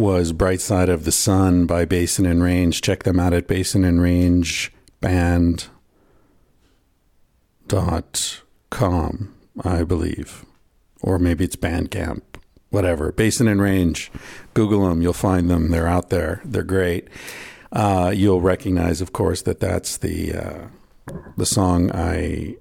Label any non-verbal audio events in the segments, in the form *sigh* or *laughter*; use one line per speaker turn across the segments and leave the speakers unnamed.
Was Bright Side of the Sun by Basin and Range. Check them out at Basin and Range Band dot com, I believe. Or maybe it's Bandcamp. Whatever. Basin and Range. Google them. You'll find them. They're out there. They're great. Uh, you'll recognize, of course, that that's the uh, the song I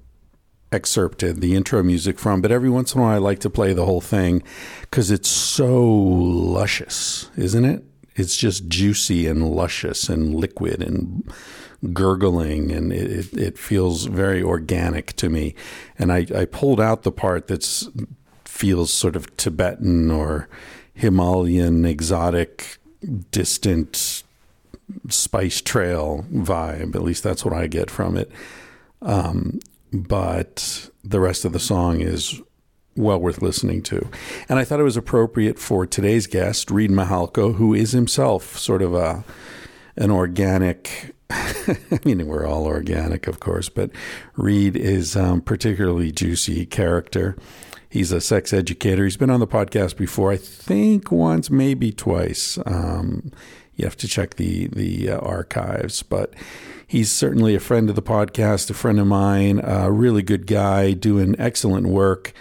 excerpted the intro music from, but every once in a while I like to play the whole thing because it's so luscious, isn't it? It's just juicy and luscious and liquid and gurgling, and it, it feels very organic to me. And I, I pulled out the part that feels sort of Tibetan or Himalayan, exotic, distant spice trail vibe. At least that's what I get from it. Um, but the rest of the song is well worth listening to. And I thought it was appropriate for today's guest, Reid Mihalko, who is himself sort of a an organic. *laughs* I mean, we're all organic, of course, but Reid is um, particularly juicy character. He's a sex educator. He's been on the podcast before, I think once, maybe twice. Um, you have to check the the uh, archives, but he's certainly a friend of the podcast, a friend of mine, a really good guy, doing excellent work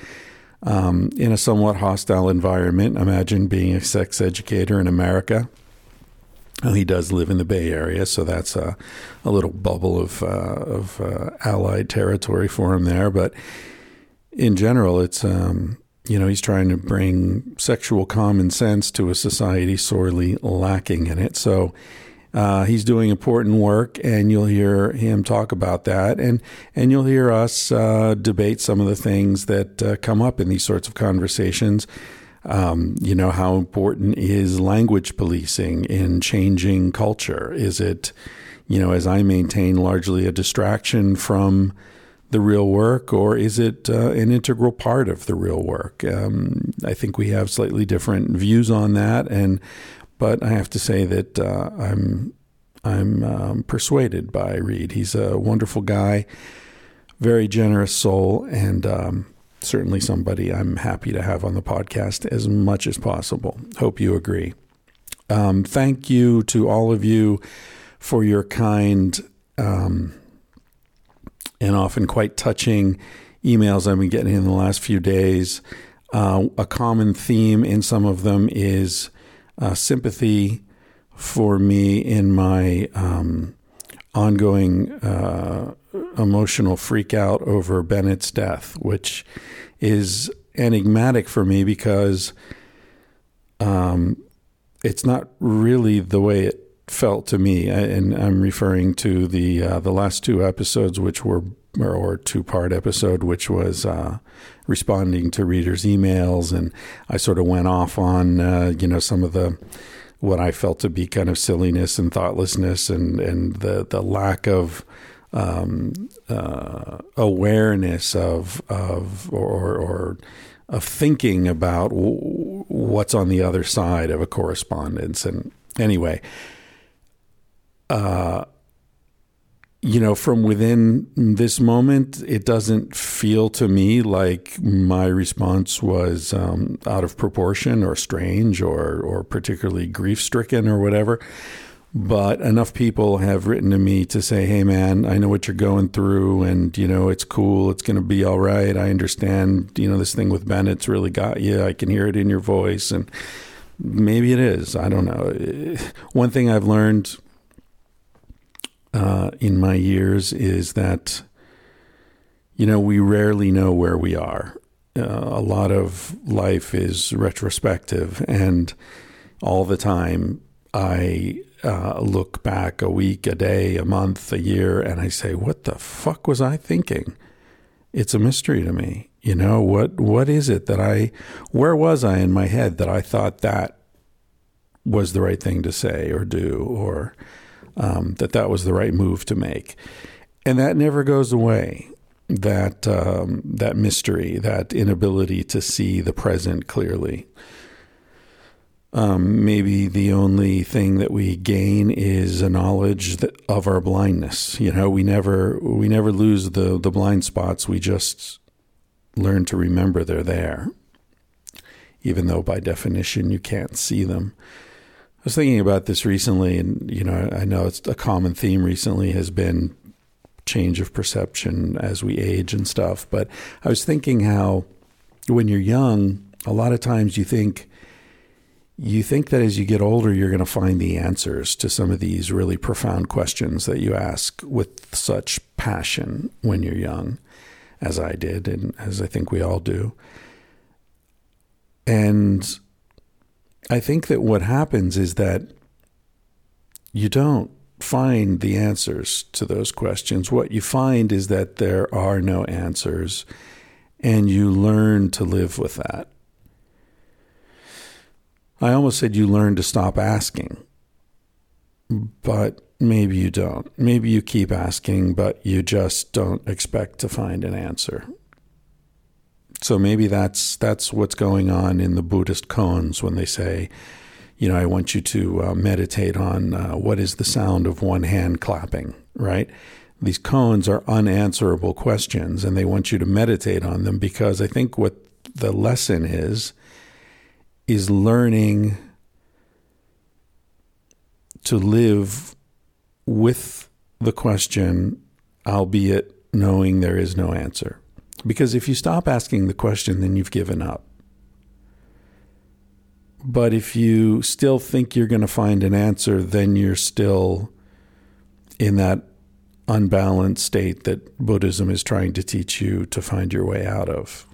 um, in a somewhat hostile environment. Imagine being a sex educator in America. Well, he does live in the Bay Area, so that's a, a little bubble of, uh, of uh, allied territory for him there. But in general, it's um, you know, he's trying to bring sexual common sense to a society sorely lacking in it. So uh, he's doing important work, and you'll hear him talk about that, and and you'll hear us uh, debate some of the things that uh, come up in these sorts of conversations. Um, you know, how important is language policing in changing culture? Is it, you know, as I maintain, largely a distraction from the real work, or is it uh, an integral part of the real work? Um, I think we have slightly different views on that, and but I have to say that uh, I'm I'm um, persuaded by Reid. He's a wonderful guy, very generous soul, and um, certainly somebody I'm happy to have on the podcast as much as possible. Hope you agree. Um, thank you to all of you for your kind um, and often quite touching emails I've been getting in the last few days. Uh, a common theme in some of them is uh, sympathy for me in my um, ongoing uh, emotional freakout over Bennett's death, which is enigmatic for me because um, it's not really the way it felt to me, and I'm referring to the uh, the last two episodes, which were or two part episode, which was uh, responding to readers' emails, and I sort of went off on uh, you know some of the what I felt to be kind of silliness and thoughtlessness, and and the the lack of um, uh, awareness of of or, or of thinking about w- what's on the other side of a correspondence. And anyway, uh, you know, from within this moment, it doesn't feel to me like my response was um, out of proportion or strange or or particularly grief stricken or whatever. But enough people have written to me to say, "Hey, man, I know what you're going through, and you know it's cool. It's going to be all right. I understand. You know this thing with Bennett's really got you. I can hear it in your voice, and maybe it is. I don't know. One thing I've learned." Uh, in my years is that, you know, we rarely know where we are. Uh, a lot of life is retrospective, and all the time I uh, look back a week, a day, a month, a year, and I say, "What the fuck was I thinking?" It's a mystery to me. You know what? What is it that I? Where was I in my head that I thought that was the right thing to say or do, or um, that that was the right move to make, and that never goes away. That um, that mystery, that inability to see the present clearly. Um, maybe the only thing that we gain is a knowledge that, of our blindness. You know, we never we never lose the the blind spots. We just learn to remember they're there. even though by definition you can't see them. I was thinking about this recently, and you know, I know it's a common theme recently has been change of perception as we age and stuff. But I was thinking how when you're young, a lot of times you think you think that as you get older, you're going to find the answers to some of these really profound questions that you ask with such passion when you're young, as I did, and as I think we all do. And I think that what happens is that you don't find the answers to those questions. What you find is that there are no answers, and you learn to live with that. I almost said you learn to stop asking, but maybe you don't. Maybe you keep asking, but you just don't expect to find an answer. So maybe that's that's what's going on in the Buddhist koans when they say, you know, I want you to uh, meditate on uh, what is the sound of one hand clapping, right? These koans are unanswerable questions, and they want you to meditate on them because I think what the lesson is is learning to live with the question, albeit knowing there is no answer. Because if you stop asking the question, then you've given up. But if you still think you're going to find an answer, then you're still in that unbalanced state that Buddhism is trying to teach you to find your way out of.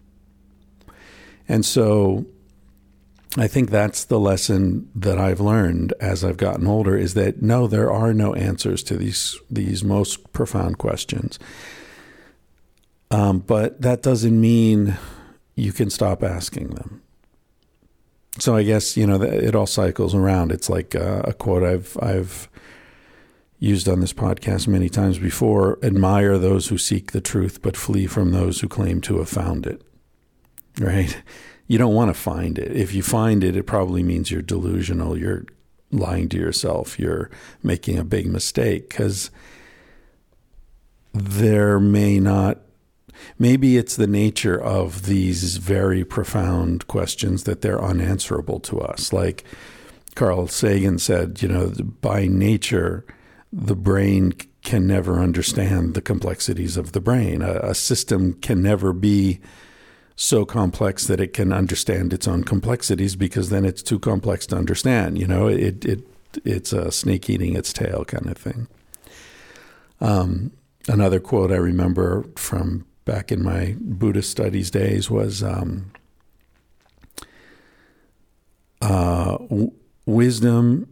And so I think that's the lesson that I've learned as I've gotten older is that no, there are no answers to these these most profound questions. Um, but that doesn't mean you can stop asking them. So I guess you know it all cycles around. It's like uh, a quote I've I've used on this podcast many times before. Admire those who seek the truth, but flee from those who claim to have found it. Right you don't want to find it. If you find it, it probably means you're delusional, you're lying to yourself, you're making a big mistake because there may not maybe it's the nature of these very profound questions that they're unanswerable to us like Carl Sagan said you know by nature the brain can never understand the complexities of the brain a, a system can never be so complex that it can understand its own complexities because then it's too complex to understand. You know, it it it's a snake eating its tail kind of thing. Um, another quote I remember from back in my Buddhist studies days was um, uh, w- wisdom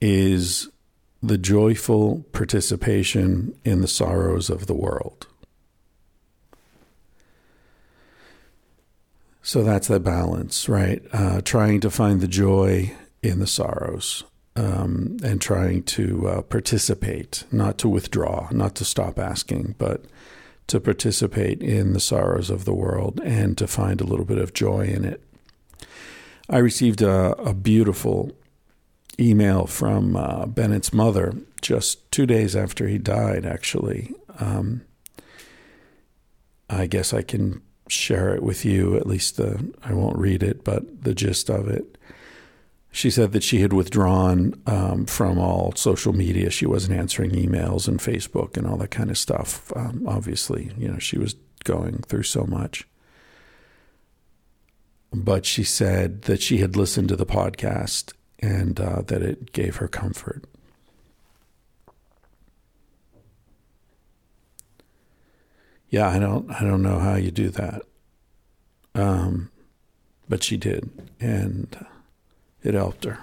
is the joyful participation in the sorrows of the world. So that's the balance, right? Uh, trying to find the joy in the sorrows um, and trying to uh, participate, not to withdraw, not to stop asking, but to participate in the sorrows of the world and to find a little bit of joy in it. I received a, a beautiful email from uh, Bennett's mother just two days after he died, actually. Um, I guess I can share it with you, at least the, I won't read it, but the gist of it. She said that she had withdrawn um, from all social media. She wasn't answering emails and Facebook and all that kind of stuff. Um, obviously, you know, she was going through so much. But she said that she had listened to the podcast and uh, that it gave her comfort. yeah, I don't, I don't know how you do that. Um, but she did, and it helped her.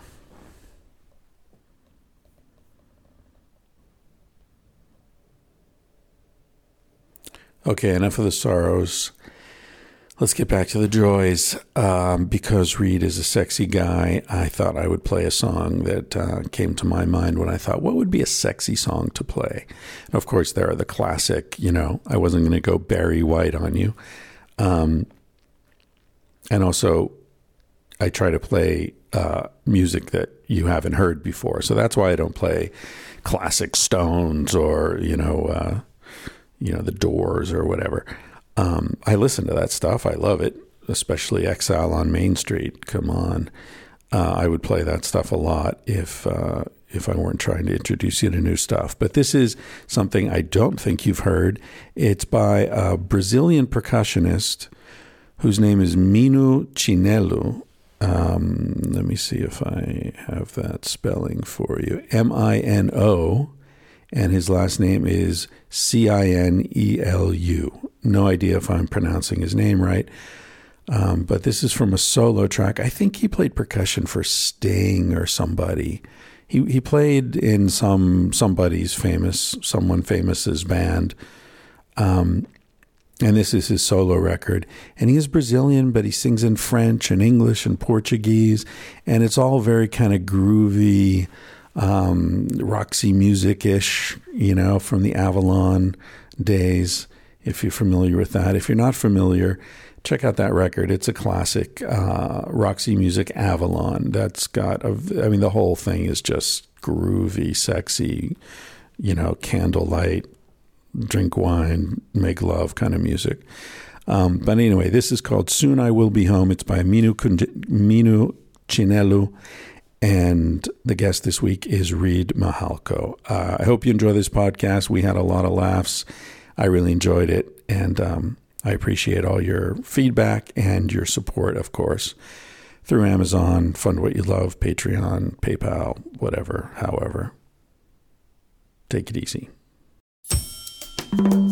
Okay, enough of the sorrows. Let's get back to the joys. Um, because Reid is a sexy guy, I thought I would play a song that uh, came to my mind when I thought, what would be a sexy song to play? And of course, there are the classic, you know, I wasn't going to go Barry White on you. Um, and also, I try to play uh, music that you haven't heard before. So that's why I don't play classic Stones or, you know, uh, you know, the Doors or whatever. Um, I listen to that stuff. I love it. especially Exile on Main Street. Come on. Uh, I would play that stuff a lot if uh, if I weren't trying to introduce you to new stuff. But this is something I don't think you've heard. It's by a Brazilian percussionist whose name is Mino Cinelu. Um, let me see if I have that spelling for you. M I N O, and his last name is C I N E L U. No idea if I'm pronouncing his name right. Um, but this is from a solo track. I think he played percussion for Sting or somebody. He he played in some somebody's famous, someone famous's band. Um, and this is his solo record. And he is Brazilian, but he sings in French and English and Portuguese, and it's all very kind of groovy, um, Roxy music ish, you know, from the Avalon days. If you're familiar with that, if you're not familiar, check out that record. It's a classic uh, Roxy Music Avalon. That's got a, I mean, the whole thing is just groovy, sexy, you know, candlelight, drink wine, make love kind of music. Um, but anyway, this is called Soon I Will Be Home. It's by Mino, Mino. And the guest this week is Reid Mihalko. Uh, I hope you enjoy this podcast. We had a lot of laughs. I really enjoyed it. And um, I appreciate all your feedback and your support, of course, through Amazon, Fund What You Love, Patreon, PayPal, whatever, however. Take it easy.
Désolé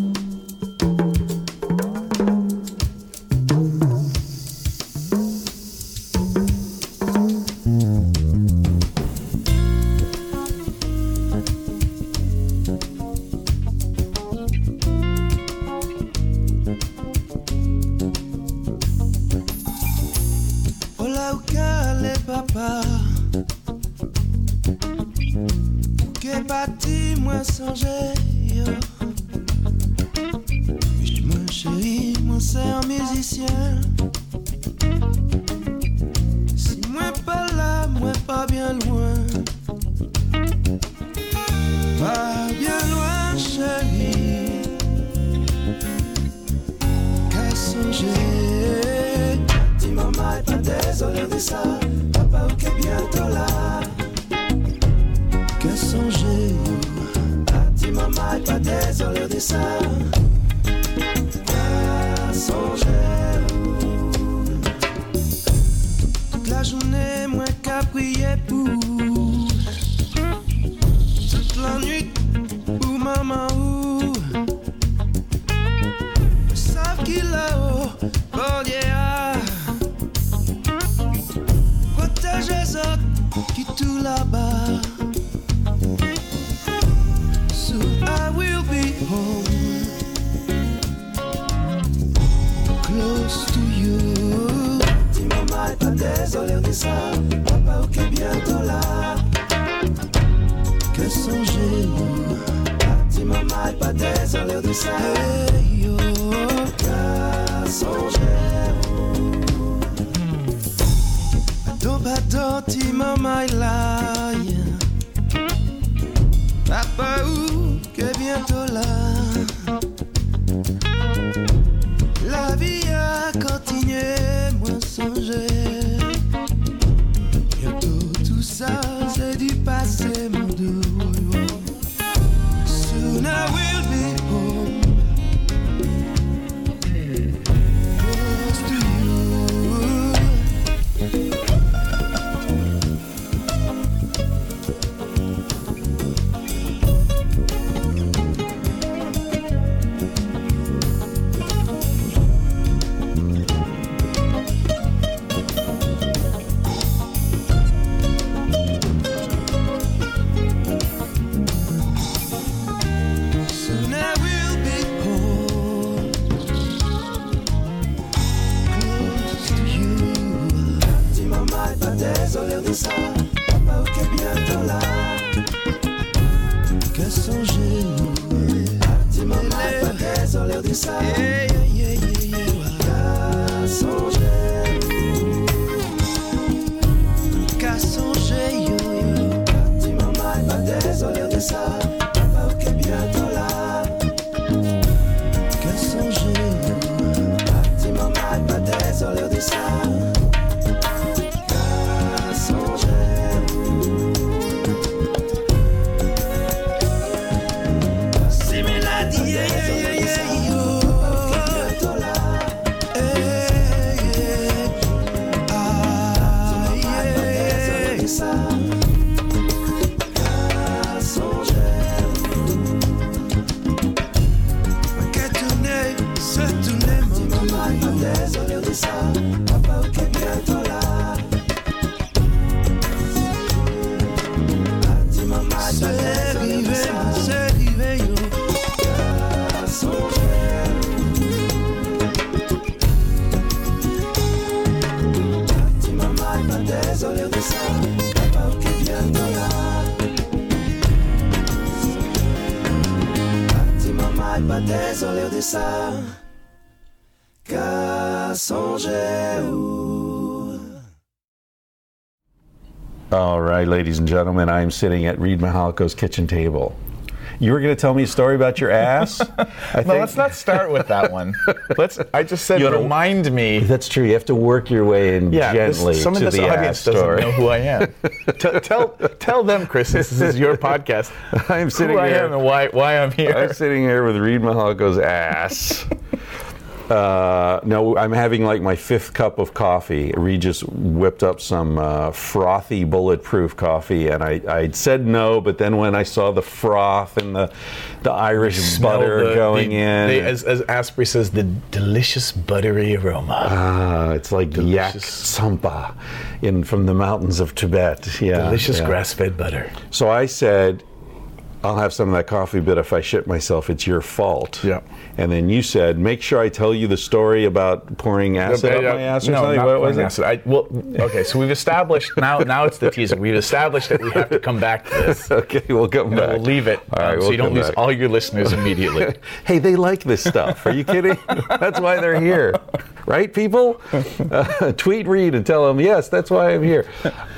ça. Qu'à songer.
All right, ladies and gentlemen, I am sitting at Reid Mihalko's kitchen table. You were going to tell me a story about your ass? *laughs* I
No, let's not start with that one. *laughs* Let's. I just said
You
remind me.
That's true. You have to work your way in
Yeah, this-
gently
some
to
of this
the
audience doesn't
story.
know who I am. *laughs* T- tell tell them, Chris, this is your podcast.
I'm sitting
who I
here.
am and why why I'm here.
I'm sitting here with Reid Mihalko's ass. Uh, no, I'm having like my fifth cup of coffee. Just whipped up some uh, frothy bulletproof coffee, and I I said no, but then when I saw the froth and the the Irish butter
the-
going
the-
in,
the- as, as Asprey says, the delicious buttery aroma.
ah, it's like yak
delicious.
tsampa in from the mountains of Tibet. Yeah,
delicious
yeah.
grass-fed butter.
So I said, I'll have some of that coffee, but if I shit myself, it's your fault.
Yeah.
And then you said, make sure I tell you the story about pouring acid up my ass or
no,
something. What was it?
acid. I, well, okay, so we've established now. Now it's the teaser. We've established that we have to come back to this. *laughs*
Okay, we'll come back.
we'll leave it
All right,
um,
we'll
so you don't lose
back.
all your listeners immediately. *laughs*
Hey, they like this stuff. Are you kidding? *laughs* that's why they're here, right, people? Uh, tweet Reid and tell them, yes, that's why I'm here.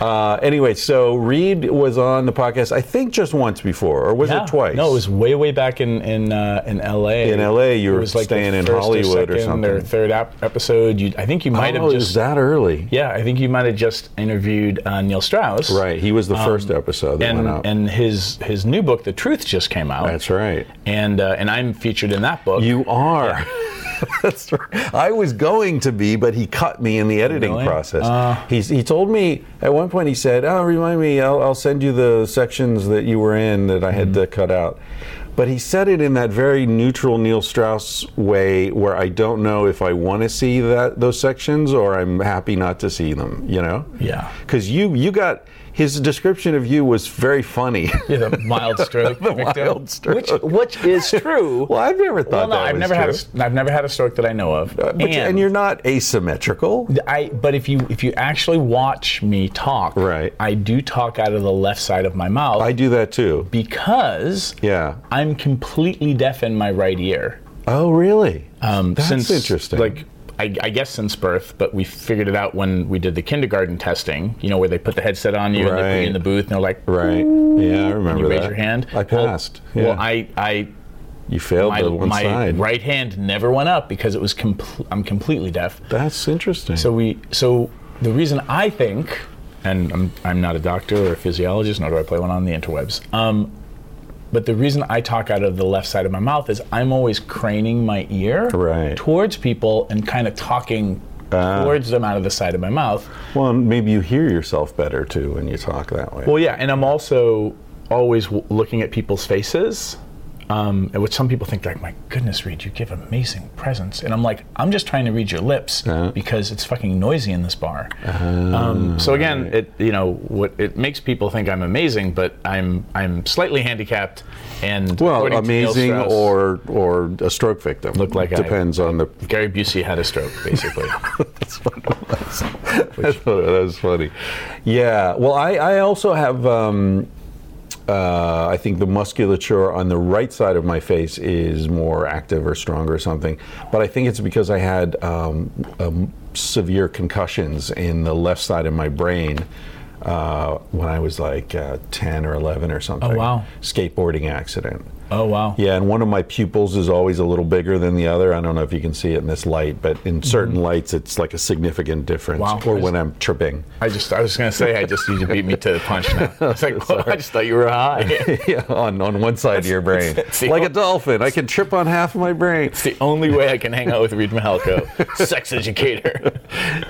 Uh, anyway, so Reid was on the podcast, I think just once before, or was
Yeah.
it twice?
No, it was way, way back in in uh, in L.A.
In LA, you were
like
staying in Hollywood or
second
something.
Or third ap- episode. You, I think you might
oh,
have just.
that early.
Yeah, I think you might have just interviewed uh, Neil Strauss.
Right, he was the first episode that
Um, And
went up.
and his his new book, The Truth, just came out.
That's right.
And uh, and I'm featured in that book.
You are. *laughs* That's right. I was going to be, but he cut me in the editing
Really?
process.
Uh.
He's, he told me at one point. He said, "Oh, remind me. I'll, I'll send you the sections that you were in that I had
Mm-hmm.
to cut out." But he said it in that very neutral Neil Strauss way, where I don't know if I want to see that those sections or I'm happy not to see them. You know?
Yeah.
Because you you got his description of you was very funny.
Yeah, *laughs* the mild *laughs* stroke.
The
victim,
mild stroke.
Which which is true. *laughs*
well, I've never
Well,
thought
no,
that
I've
was
never
true.
had a, I've never had a stroke that I know of.
But you- and you're not asymmetrical.
I but if you if you actually watch me talk,
Right.
I do talk out of the left side of my mouth
I do that too.
because
Yeah.
I'm completely deaf in my right ear.
Oh, really?
Um,
That's
since,
interesting.
Like I, I guess since birth, but we figured it out when we did the kindergarten testing. You know, where they put the headset on you and they put you in the booth and they're like,
right? Yeah, I remember
you raise
that.
your hand.
I passed.
Well,
yeah.
well, I I
you failed
my,
the one
my
side.
My right hand never went up because it was compl- I'm completely deaf.
That's interesting.
So we so the reason I think, and I'm I'm not a doctor or a physiologist, nor do I play one on the interwebs. Um, but the reason I talk out of the left side of my mouth is I'm always craning my ear
Right.
towards people and kind of talking
Ah.
towards them out of the side of my mouth.
well, maybe you hear yourself better too when you talk that way.
Well, yeah, and I'm also always w- looking at people's faces. Um, and which some people think like, my goodness, Reid, you give amazing presents, and I'm like, I'm just trying to read your lips
Uh-huh.
because it's fucking noisy in this bar. um, so again, it you know what it makes people think I'm amazing, but I'm I'm slightly handicapped, and
well, amazing
Strauss,
or or a stroke victim.
Look like I-
depends on the.
Gary Busey had a stroke, basically. *laughs*
That's funny. *laughs* That's funny. That was funny. Yeah. Well, I I also have. Um, uh, I think the musculature on the right side of my face is more active or stronger or something. But I think it's because I had um, um, severe concussions in the left side of my brain uh, when I was like uh, 10 or 11 or something.
Oh, wow.
Skateboarding accident.
Oh wow.
Yeah, and one of my pupils is always a little bigger than the other. I don't know if you can see it in this light, but in certain lights, it's like a significant difference.
Mm-hmm. Wow.
Or when I'm tripping.
I just I was gonna say I just need to beat me to the punch now. *laughs* I was like, well, I just thought you were high. *laughs*
yeah, on, on one side of your brain. like a dolphin. I can trip on half of my brain.
It's the only way I can hang out with Reid Mihalko, *laughs* sex educator.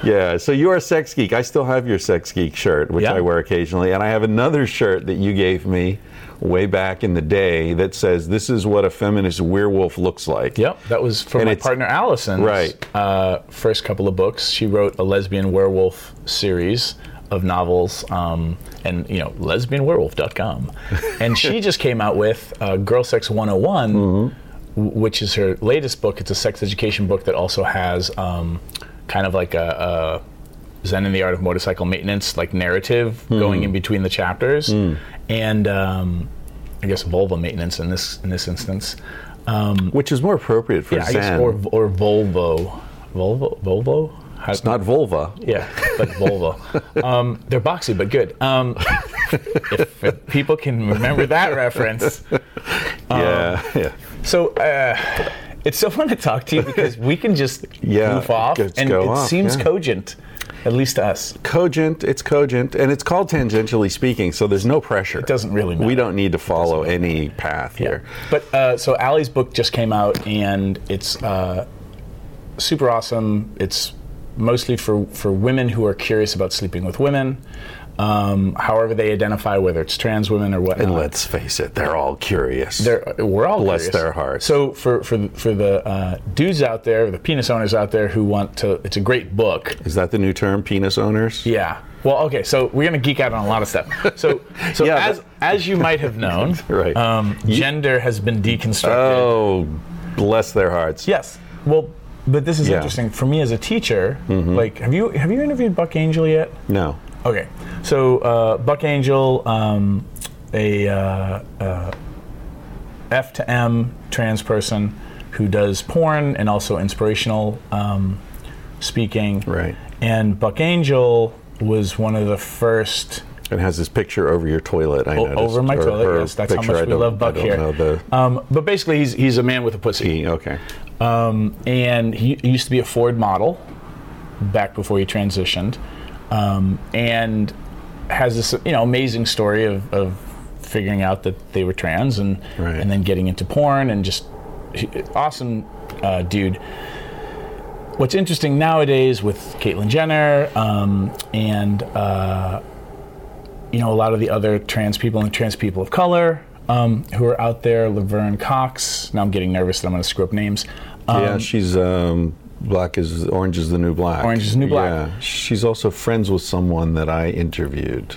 Yeah, so you're a sex geek. I still have your sex geek shirt, which
Yeah.
I wear occasionally. And I have another shirt that you gave me way back in the day that says, This is what a feminist werewolf looks like.
Yep, that was from
And
my partner Allison's
Right.
uh, first couple of books. She wrote a lesbian werewolf series of novels, um, and you know, lesbianwerewolf.com. *laughs* and she just came out with uh, Girl Sex 101, w- which is her latest book. It's a sex education book that also has um, kind of like a, a Zen in the Art of Motorcycle Maintenance, like narrative going in between the chapters, and um, I guess Volvo maintenance in this in this instance.
Which is more appropriate for
Yeah, I
Zen.
guess, or or Volvo, Volvo, Volvo. How-
it's not Volvo.
Yeah, but Volvo. *laughs* Um, they're boxy, but good. Um, if, if people can remember that reference. *laughs*
yeah, yeah.
So uh, it's so fun to talk to you because we can just *laughs*
Yeah,
goof off,
just
and it
off,
seems
yeah.
cogent, at least to us.
Cogent, it's cogent, and it's called tangentially speaking, so there's no pressure. It
doesn't really matter.
We don't need to follow any path here.
But uh, so Ali's book just came out, and it's uh, super awesome. It's mostly for for women who are curious about sleeping with women, um, however they identify, whether it's trans women or whatnot.
And let's face it, they're all curious.
They're, we're all
Bless
curious.
their hearts.
So for for for the uh, dudes out there, the penis owners out there who want to, it's a great book.
Is that the new term, penis owners?
Yeah. Well, okay. So we're gonna geek out on a lot of stuff. So *laughs* so
Yeah,
as
but-
as you might have known, *laughs*
Right.
Um, gender has been deconstructed.
Oh, bless their hearts.
Yes. Well, but this is
Yeah.
interesting for me as a teacher. Like, have you have you interviewed Buck Angel yet?
No.
Okay. So uh, Buck Angel, um, a uh, uh, F to M trans person who does porn and also inspirational um, speaking.
Right.
And Buck Angel was one of the first
And has this picture over your toilet. I
o-
noticed.
over my
Or
toilet. Yes, that's how much we love Buck here.
The
Um, but basically, he's he's a man with a pussy.
P. Okay.
Um, and he, he used to be a Ford model back before he transitioned, um, and has this you know amazing story of, of figuring out that they were trans and
Right.
and then getting into porn and just awesome uh, dude. What's interesting nowadays with Caitlyn Jenner um, and uh, you know a lot of the other trans people and trans people of color um, who are out there, Laverne Cox. Now I'm getting nervous that I'm going to screw up names. Um,
yeah, she's um, black is orange is the new black.
Orange is the new black.
Yeah, she's also friends with someone that I interviewed,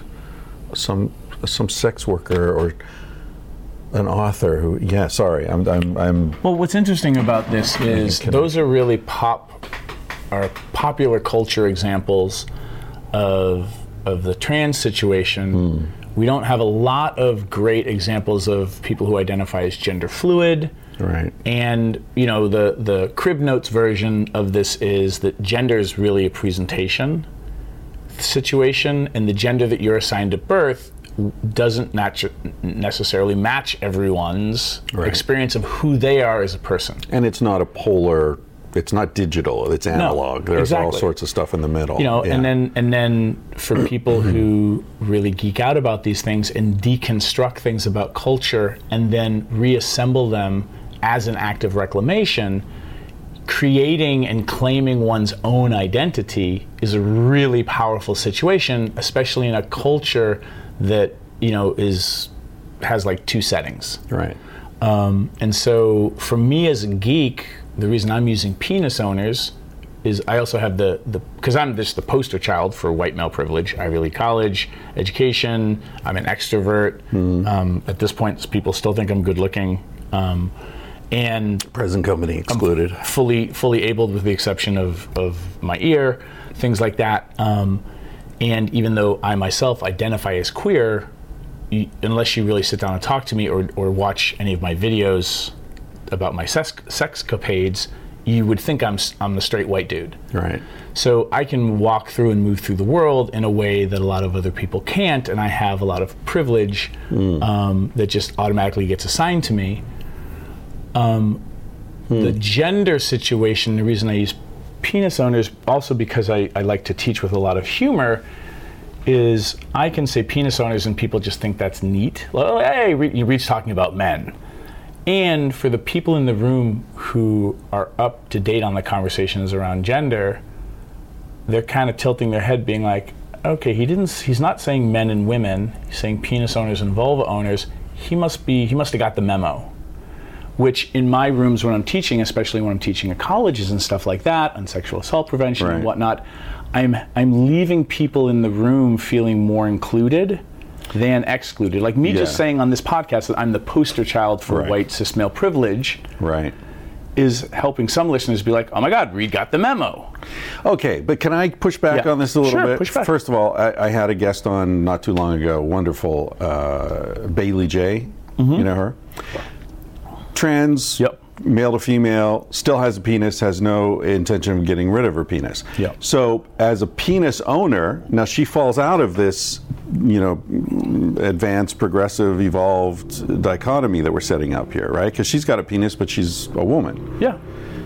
some some sex worker or an author who. Yeah, sorry, I'm I'm, I'm
Well, what's interesting about this is those are really pop, are popular culture examples of of the trans situation. Hmm. We don't have a lot of great examples of people who identify as gender fluid.
Right.
And you know the the crib notes version of this is that gender is really a presentation situation, and the gender that you're assigned at birth doesn't natu- necessarily match everyone's
Right.
experience of who they are as a person.
And it's not a polar. It's not digital. It's analog. There's all sorts of stuff in the middle.
You know,
Yeah.
and then and then for *clears throat* people who really geek out about these things and deconstruct things about culture and then reassemble them as an act of reclamation, creating and claiming one's own identity is a really powerful situation, especially in a culture that you know is has like two settings.
right.
Um, and so, for me as a geek, the reason I'm using penis owners is I also have the the because I'm just the poster child for white male privilege, Ivy League college education. I'm an extrovert. Um, at this point, people still think I'm good looking, um, and
Present company excluded.
fully fully abled with the exception of of my ear, things like that. Um, and even though I myself identify as queer, you, unless you really sit down and talk to me or or watch any of my videos about my sex sexcapades, you would think I'm I'm the straight white dude.
right.
So I can walk through and move through the world in a way that a lot of other people can't, and I have a lot of privilege um, that just automatically gets assigned to me. Um, The gender situation, the reason I use penis owners, also because I, I like to teach with a lot of humor, is I can say penis owners and people just think that's neat. Well, hey, Re- Reid's talking about men. And for the people in the room who are up to date on the conversations around gender, they're kind of tilting their head, being like, okay, he didn't, he's not saying men and women, he's saying penis owners and vulva owners. He must be, he must have got the memo. Which in my rooms when I'm teaching, especially when I'm teaching at colleges and stuff like that, on sexual assault prevention and whatnot, I'm I'm leaving people in the room feeling more included than excluded. Like me just saying on this podcast that I'm the poster child for
Right.
white cis male privilege
Right.
is helping some listeners be like, oh my God, Reid got the memo.
Okay, but can I push back
Yeah.
on this a little
Sure,
bit?
push back.
First of all, I, I had a guest on not too long ago, wonderful uh, Bailey Jay.
Mm-hmm.
You know her? Trans,
Yep.
male to female, still has a penis, has no intention of getting rid of her penis.
Yep.
So, as a penis owner, now she falls out of this, you know, advanced, progressive, evolved dichotomy that we're setting up here, right? Because she's got a penis, but she's a woman.
Yeah,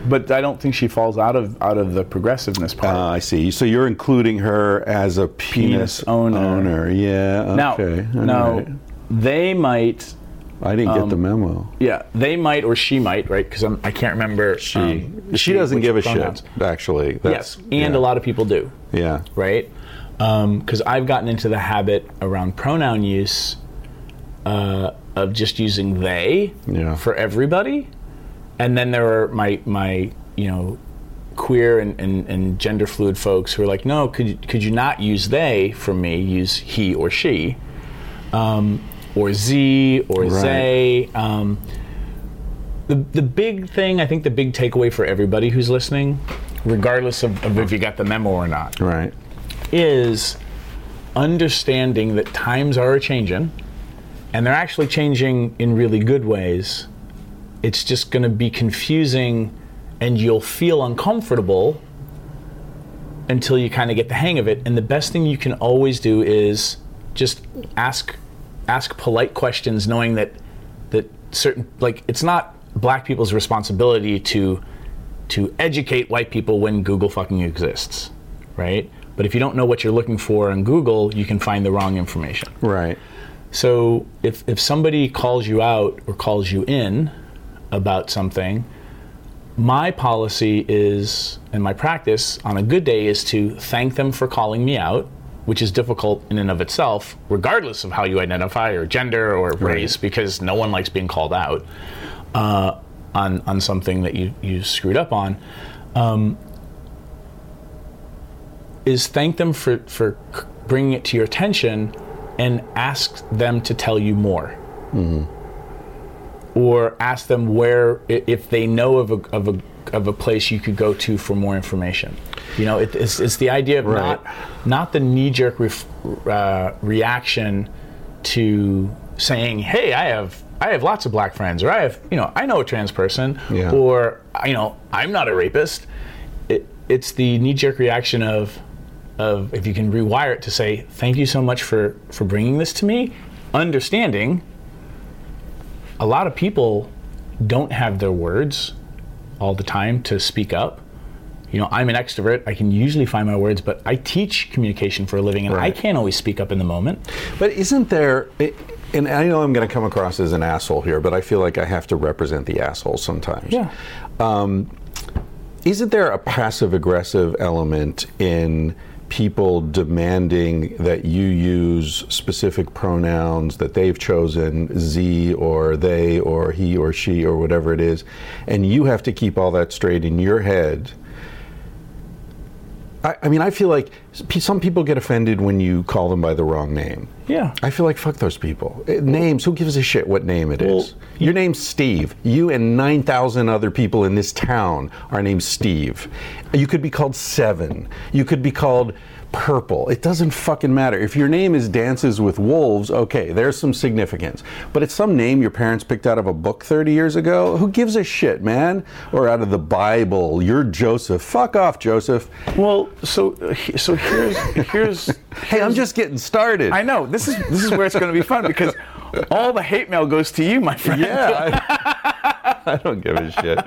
but I don't think she falls out of out of the progressiveness part.
Uh, I see. So you're including her as a penis,
Penis owner.
Yeah.
now,
Okay. all
now
right.
they might.
I didn't get the
um,
memo.
Yeah, they might or she might, right? Because I can't remember.
She
um,
she doesn't give a
pronouns.
shit. Actually.
Yes, and
yeah.
a lot of people do,
Yeah.
right? Because I've gotten into the habit around pronoun use uh, of just using they
Yeah.
for everybody, and then there are my my you know queer and, and, and gender fluid folks who are like, no, could you, could you not use they for me? Use he or she, um, or z or
Right.
they. Um, the the big thing, I think, the big takeaway for everybody who's listening, regardless of, of if you got the memo or not,
Right.
is understanding that times are changing and they're actually changing in really good ways. It's just going to be confusing and you'll feel uncomfortable until you kind of get the hang of it. And the best thing you can always do is just ask ask polite questions knowing that that certain like it's not black people's responsibility to to educate white people when Google fucking exists, right? But if you don't know what you're looking for on Google, you can find the wrong information.
Right.
So if, if somebody calls you out or calls you in about something, my policy is, and my practice on a good day is to thank them for calling me out, which is difficult in and of itself, regardless of how you identify or gender or race, because no one likes being called out uh, on, on something that you, you screwed up on. Um, is thank them for, for bringing it to your attention and ask them to tell you more. Or ask them where, if they know of a, of a, of a place you could go to for more information. You know, it, it's, it's the idea of
Right.
not, not the knee jerk ref, uh, reaction to saying, hey, I have. I have lots of black friends, or I have, you know, I know a trans person,
Yeah.
or you know, I'm not a rapist. It, it's the knee-jerk reaction of, of if you can rewire it to say thank you so much for for bringing this to me understanding a lot of people don't have their words all the time to speak up you know i'm an extrovert i can usually find my words but i teach communication for a living and i can't always speak up in the moment
But isn't there, and I know I'm going to come across as an asshole here, but I feel like I have to represent the asshole sometimes. Um, isn't there a passive aggressive element in people demanding that you use specific pronouns that they've chosen, z or they or he or she or whatever it is, and you have to keep all that straight in your head? I, I mean, I feel like some people get offended when you call them by the wrong name.
yeah
I feel like fuck those people. Uh, Names, who gives a shit what name it is?
Well,
Your name's Steve. You and 9,000 other people in this town are named Steve. You could be called Seven. You could be called Purple. It doesn't fucking matter. If your name is Dances with Wolves, okay, there's some significance. But it's some name your parents picked out of a book 30 years ago. Who gives a shit, man? Or out of the Bible. You're Joseph. Fuck off, Joseph.
well so so here's here's *laughs*
Hey, I'm just getting started.
i know this is this is where it's going to be fun because all the hate mail goes to you my friend
yeah. I, *laughs* *laughs* I don't give a shit.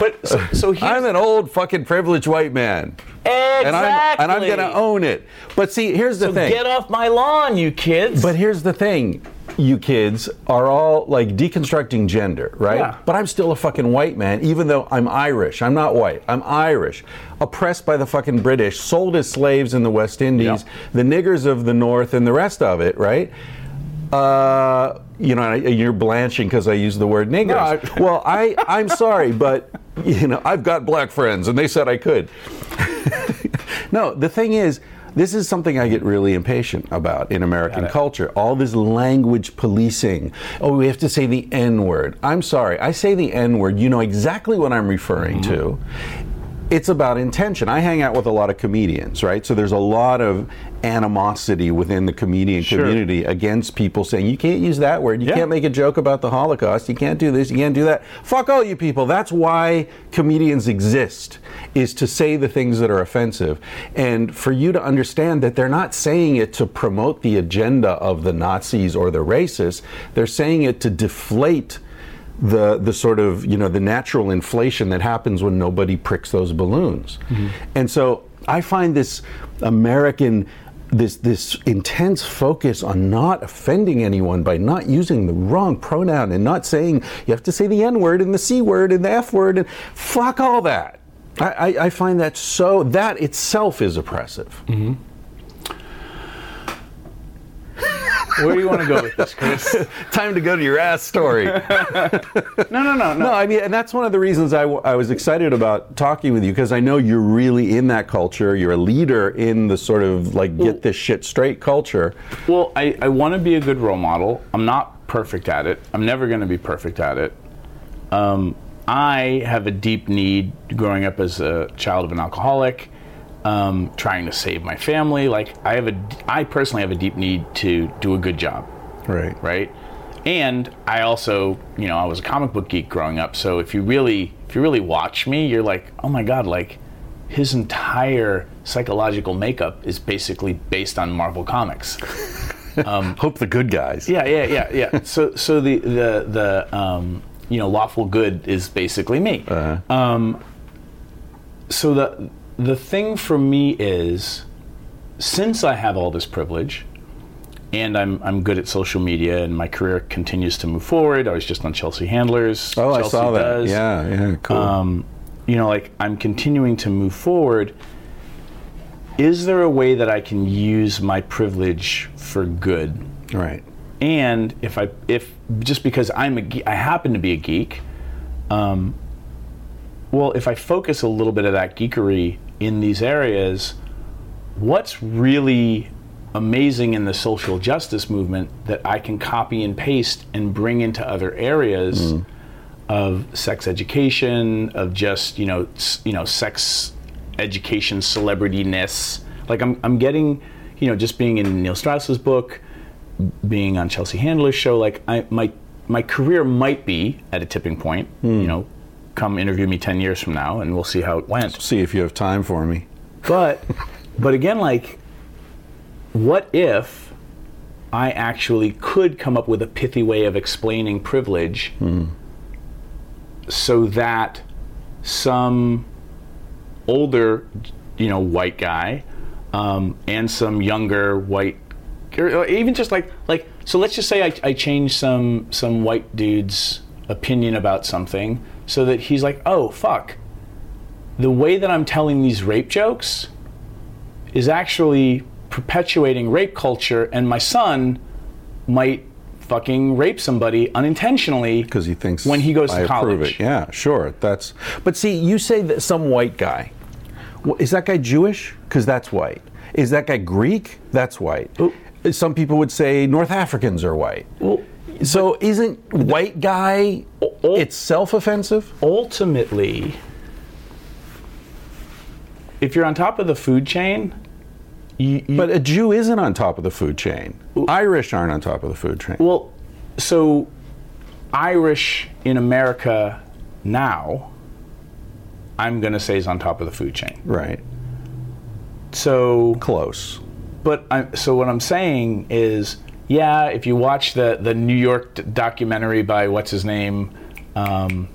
But so, so *laughs*
I'm an old fucking privileged white man. And I'm, and I'm gonna own it. But see, here's the
So
thing.
get off my lawn, you kids.
But here's the thing. You kids are all like deconstructing gender, right?
Yeah.
But I'm still a fucking white man, even though I'm Irish. I'm not white. I'm Irish. Oppressed by the fucking British, sold as slaves in the West Indies,
Yeah.
the niggers of the North, and the rest of it, right? Uh, you know, you're blanching because I use the word niggers.
No, I- *laughs*
well, I, I'm sorry, but you know, I've got black friends, and they said I could. *laughs* no, the thing is, this is something I get really impatient about in American culture. All this language policing. Oh, we have to say the N word. I'm sorry, I say the N word. You know exactly what I'm referring to. It's about intention. I hang out with a lot of comedians, right? So there's a lot of animosity within the comedian
Sure.
community against people saying you can't use that word, you
Yeah.
can't make a joke about the Holocaust, you can't do this, you can't do that. Fuck all you people. That's why comedians exist is to say the things that are offensive and for you to understand that they're not saying it to promote the agenda of the Nazis or the racists. They're saying it to deflate the the sort of you know the natural inflation that happens when nobody pricks those balloons. Mm-hmm. And so i find this american this this intense focus on not offending anyone by not using the wrong pronoun and not saying you have to say the n word and the c word and the f word and fuck all that. I, I, I find that so that itself is oppressive. Mm-hmm.
Where do you want to go with this, Chris? *laughs*
Time to go to your ass story. *laughs*
no, no, no, no.
No, I mean, and that's one of the reasons I, w- I was excited about talking with you because I know you're really in that culture. You're a leader in the sort of like get this shit straight culture.
Well, I, I want to be a good role model. I'm not perfect at it. I'm never going to be perfect at it. Um, I have a deep need growing up as a child of an alcoholic, um, trying to save my family. Like I have a, I personally have a deep need to do a good job,
Right.
right? And I also, you know, I was a comic book geek growing up. So if you really, if you really watch me, you're like, oh my god, like his entire psychological makeup is basically based on Marvel comics. *laughs*
Um, Hope the good guys.
Yeah, yeah, yeah, yeah. so, so the the the um, you know lawful good is basically me. Um, so the the thing for me is, since I have all this privilege, and I'm I'm good at social media, and my career continues to move forward. I was just on Chelsea Handler's.
Oh, I
Chelsea
saw that.
Does.
Yeah, yeah, cool.
Um, you know, like I'm continuing to move forward. Is there a way that I can use my privilege for good?
right.
and if I if just because I'm a ge- I happen to be a geek, um, well, if I focus a little bit of that geekery in these areas, what's really amazing in the social justice movement that I can copy and paste and bring into other areas mm-hmm. of sex education, of just you know s- you know sex education celebrityness. Like I'm I'm getting you know just being in Neil Strauss's book being on Chelsea Handler's show, like I my my career might be at a tipping point. Hmm. You know, come interview me ten years from now, and we'll see how it went.
See if you have time for me.
But but again, like, what if I actually could come up with a pithy way of explaining privilege, so that some older, you know, white guy um, and some younger white, or even just like like so. Let's just say I, I change some some white dude's opinion about something, so that he's like, oh fuck, the way that I'm telling these rape jokes is actually perpetuating rape culture, and my son might fucking rape somebody unintentionally
because he thinks
when he goes
I
to
approve
college.
It. Yeah, sure. That's. But see, you say that some white guy. Is that guy Jewish? Because that's white. Is that guy Greek? That's white. Some people would say North Africans are white.
Well,
So isn't white guy
all-
itself offensive?
ultimately, if you're on top of the food chain, you, you
But a Jew isn't on top of the food chain. Irish aren't on top of the food chain.
well, so Irish in America now, I'm going to say is on top of the food chain.
Right.
So
Close.
But I, so what I'm saying is, yeah, if you watch the the New York documentary by what's his name, um,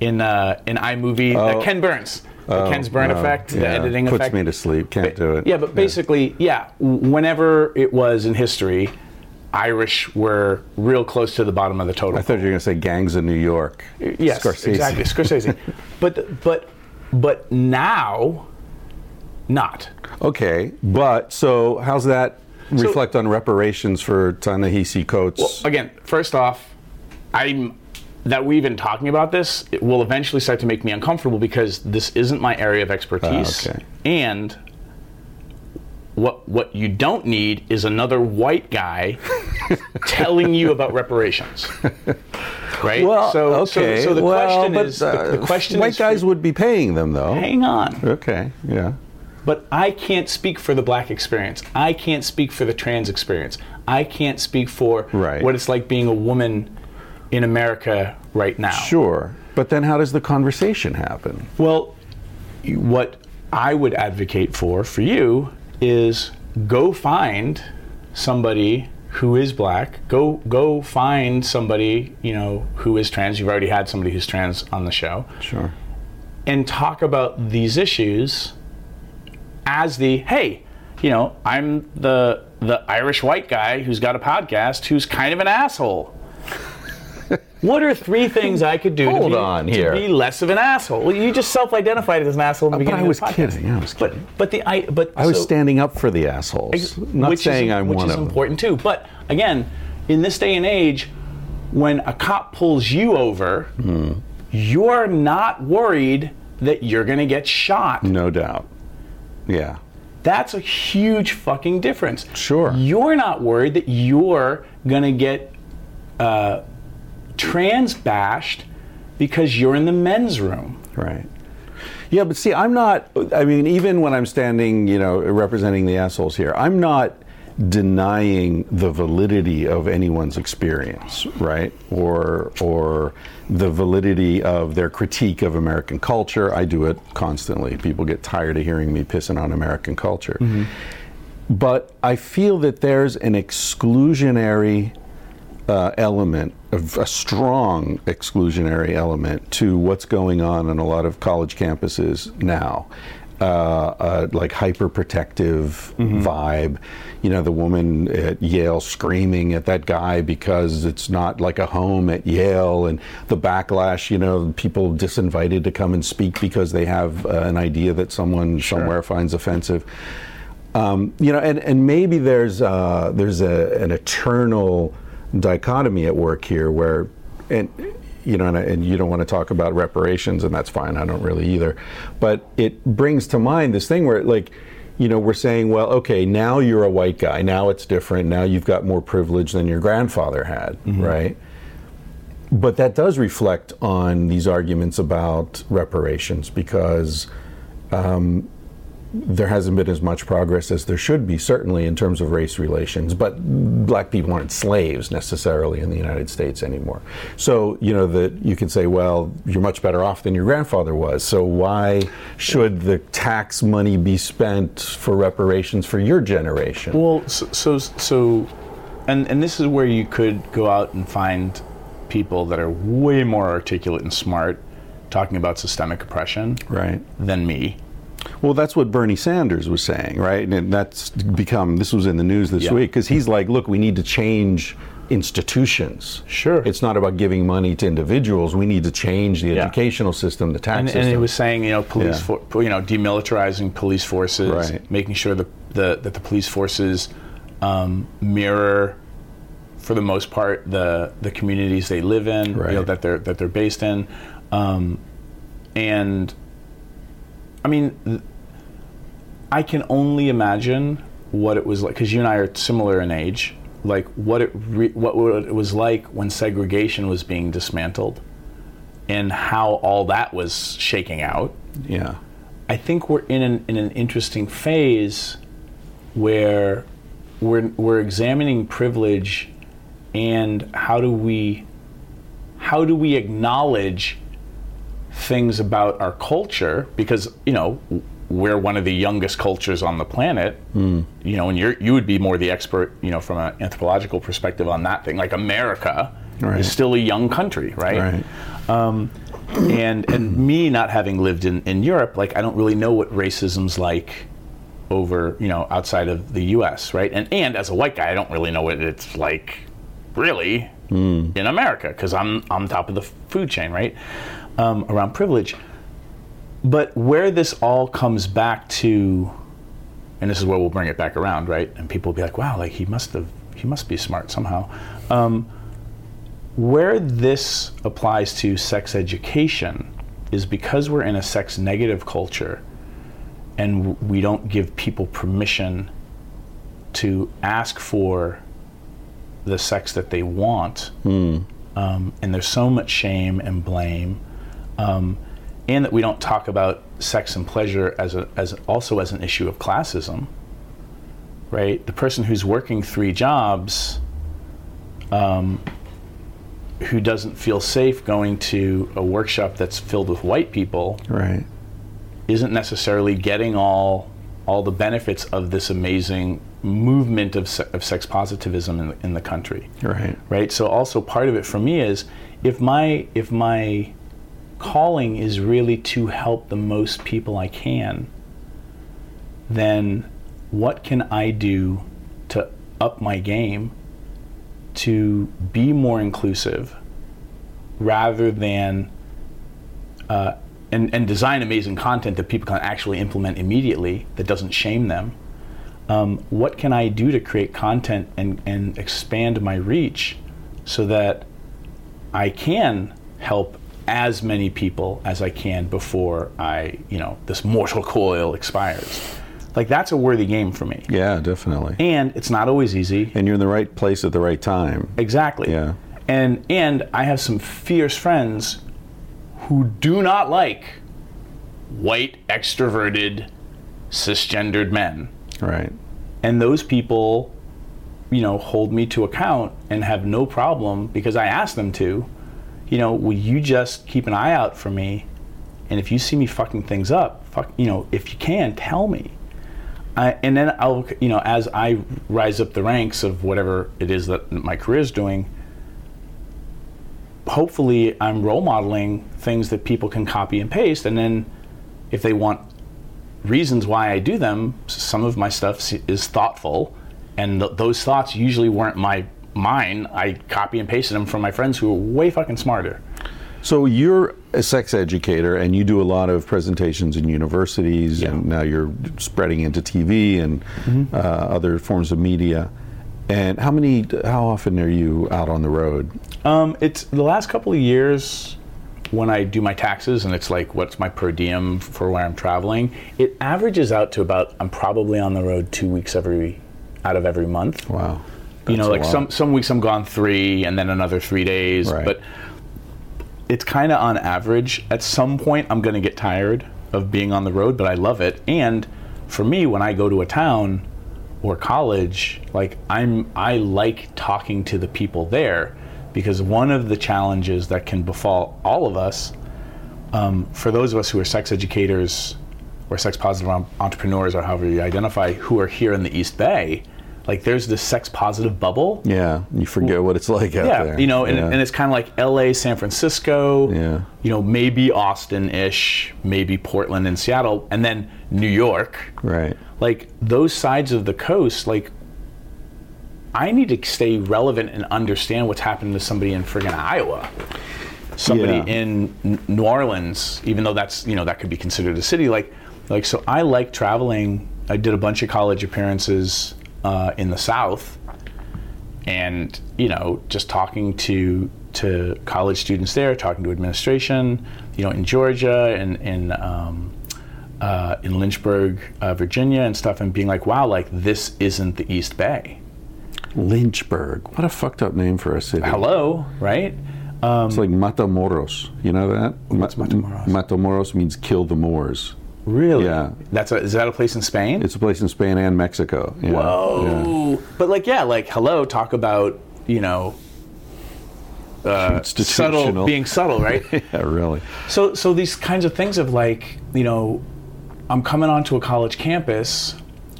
in uh, in iMovie, uh,
Oh.
Ken Burns, the
Oh,
Ken's Burn
no.
effect, the
Yeah.
editing
Puts
effect.
me to sleep. Can't do it.
Yeah, but basically, yeah, whenever it was in history, Irish were real close to the bottom of the total.
I thought you were going to say gangs of New York.
Yes,
Scorsese.
exactly, Scorsese. *laughs* but but but now, not.
Okay, but so how's that reflect on reparations for Ta-Nehisi Coates?
again, first off, I'm that we've been talking about this. It will eventually start to make me uncomfortable because this isn't my area of expertise.
Ah, okay.
And what what you don't need is another white guy *laughs* telling you about reparations. *laughs* right?
Well,
so,
okay.
So, so the
well,
question
but,
is, the, the
uh,
question
white
is,
guys would be paying them though.
hang on.
Okay, yeah.
But I can't speak for the black experience. I can't speak for the trans experience. I can't speak for
Right.
what it's like being a woman in America right now.
Sure. But then how does the conversation happen?
Well, what I would advocate for for you is go find somebody who is black. Go go find somebody, you know, who is trans. You've already had somebody who's trans on the show.
Sure.
and talk about these issues as the hey, you know, I'm the the Irish white guy who's got a podcast who's kind of an asshole. What are three things I could do to,
Hold
be,
on
to be less of an asshole? Well, you just self-identified as an asshole in the
Uh, but
beginning
I
of
was kidding, I was kidding.
but the I but
I was
so-
standing up for the assholes. Not
which
saying
is,
I'm
which
one
is
of them.
important too. But again, in this day and age, when a cop pulls you over,
Hmm.
you're not worried that you're going to get shot.
No doubt. Yeah.
That's a huge fucking difference.
Sure.
You're not worried that you're going to get uh, trans bashed because you're in the men's room.
Right. Yeah, but see, I'm not. I mean, even when I'm standing, you know, representing the assholes here, I'm not denying the validity of anyone's experience, right? Or or the validity of their critique of American culture. I do it constantly. People get tired of hearing me pissing on American culture. Mm-hmm. But I feel that there's an exclusionary uh, element, of a strong exclusionary element to what's going on in a lot of college campuses now. Uh, uh, like hyper protective vibe. You know, the woman at Yale screaming at that guy because it's not like a home at Yale, and the backlash, you know, people disinvited to come and speak because they have uh, an idea that someone somewhere finds offensive. Um, you know, and, and maybe there's uh, there's a, an eternal dichotomy at work here where, and you know, and, and you don't want to talk about reparations, and that's fine. I don't really either, but it brings to mind this thing where like. You know, we're saying, well, okay, now you're a white guy. Now it's different. Now you've got more privilege than your grandfather had, right? But that does reflect on these arguments about reparations because um, there hasn't been as much progress as there should be, certainly in terms of race relations. But black people aren't slaves necessarily in the United States anymore. So you know that you can say, well, you're much better off than your grandfather was. So why should the tax money be spent for reparations for your generation?
Well, so, so, so and, and this is where you could go out and find people that are way more articulate and smart talking about systemic oppression
right.
than me.
Well, that's what Bernie Sanders was saying, right? And that's become this was in the news this
Yeah.
week because he's like, look, we need to change institutions.
Sure.
It's not about giving money to individuals. We need to change the
Yeah.
educational system, the tax
And,
system.
and it was saying, you know, police,
Yeah.
for, you know, demilitarizing police forces,
Right.
making sure the, the, that the police forces um, mirror, for the most part, the the communities they live in, you know, that they're that they're based in, um, and I mean, th- I can only imagine what it was like because you and I are similar in age. Like what it re- what it was like when segregation was being dismantled, and how all that was shaking out.
yeah.
I think we're in an in an interesting phase where we're we're examining privilege and how do we how do we acknowledge things about our culture because you know we're one of the youngest cultures on the planet you know and you're you would be more the expert you know from an anthropological perspective on that thing like america
Right.
is still a young country right,
Right.
Um, and and me not having lived in, in Europe, like I don't really know what racism's like over you know outside of the U.S. right? And and as a white guy, I don't really know what it's like really in America because I'm I'm top of the food chain right um, around privilege. But where this all comes back to, and this is where we'll bring it back around, right? And people will be like, "Wow, like he must have he must be smart somehow." Um, where this applies to sex education is because we're in a sex negative culture and we don't give people permission to ask for the sex that they want um, and there's so much shame and blame, um, and that we don't talk about sex and pleasure as a as also as an issue of classism. Right, the person who's working three jobs, um, who doesn't feel safe going to a workshop that's filled with white people,
Right.
isn't necessarily getting all all the benefits of this amazing movement of, se- of sex positivism in the, in the country
Right.
right so also part of it for me is if my if my calling is really to help the most people I can then what can I do to up my game to be more inclusive rather than uh, and, and design amazing content that people can actually implement immediately that doesn't shame them. Um, what can I do to create content and, and expand my reach so that I can help as many people as I can before I, you know, this mortal *laughs* coil expires? Like that's a worthy game for me.
Yeah, definitely.
And it's not always easy.
And you're in the right place at the right time.
Exactly.
Yeah.
And and I have some fierce friends who do not like white extroverted cisgendered men.
Right.
And those people you know hold me to account and have no problem because I ask them to, you know, will you just keep an eye out for me and if you see me fucking things up, fuck, you know, if you can, tell me. I, and then I'll, you know, as I rise up the ranks of whatever it is that my career is doing, hopefully I'm role modeling things that people can copy and paste. And then if they want reasons why I do them, some of my stuff is thoughtful. And th- those thoughts usually weren't my mine. I copy and pasted them from my friends who are way fucking smarter.
So you're a sex educator, and you do a lot of presentations in universities,
Yeah.
and now you're spreading into TV and uh, other forms of media. And how many? How often are you out on the road?
Um, it's the last couple of years when I do my taxes and it's like what's my per diem for where I'm traveling. It averages out to about I'm probably on the road two weeks every out of every month.
Wow.
You know, like some some weeks I'm gone three and then another three days.
Right.
But it's kind of on average. At some point, I'm going to get tired of being on the road, but I love it. And for me, when I go to a town or college, like I'm, I like talking to the people there because one of the challenges that can befall all of us, um, for those of us who are sex educators or sex positive entrepreneurs or however you identify, who are here in the East Bay, like there's this sex positive bubble
Yeah, you forget what it's like out
yeah,
there.
you know, and,
yeah.
and it's kind of like L.A., San Francisco,
Yeah.
you know, maybe Austin-ish, maybe Portland and Seattle, and then New York.
right.
Like those sides of the coast, like I need to stay relevant and understand what's happening to somebody in friggin' Iowa, somebody
Yeah.
in New Orleans, even though that's you know that could be considered a city. Like, like so, I like traveling. I did a bunch of college appearances uh, in the South, and you know, just talking to to college students there, talking to administration, you know, in Georgia and in um, uh, in Lynchburg, uh, Virginia, and stuff, and being like, wow, like this isn't the East Bay.
Lynchburg. What a fucked up name for a city.
Hello, right? Um,
It's like Matamoros. You know that?
What's Matamoros?
Matamoros means kill the Moors.
Really?
Yeah.
That's a, is that a place in Spain?
It's a place in Spain and Mexico. Yeah. Yeah.
Whoa. But like, yeah, like, hello, talk about you know. Uh, subtle, being subtle, right? *laughs*
Yeah, really.
So, so these kinds of things of like, you know, I'm coming onto a college campus.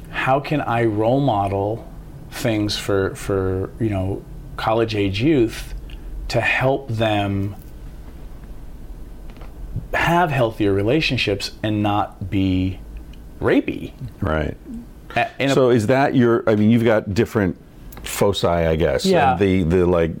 How can I role model things for for you know college age youth to help them have healthier relationships and not be rapey?
Right.
A-
So is that your? I mean, you've got different foci, I guess.
Yeah.
And the the like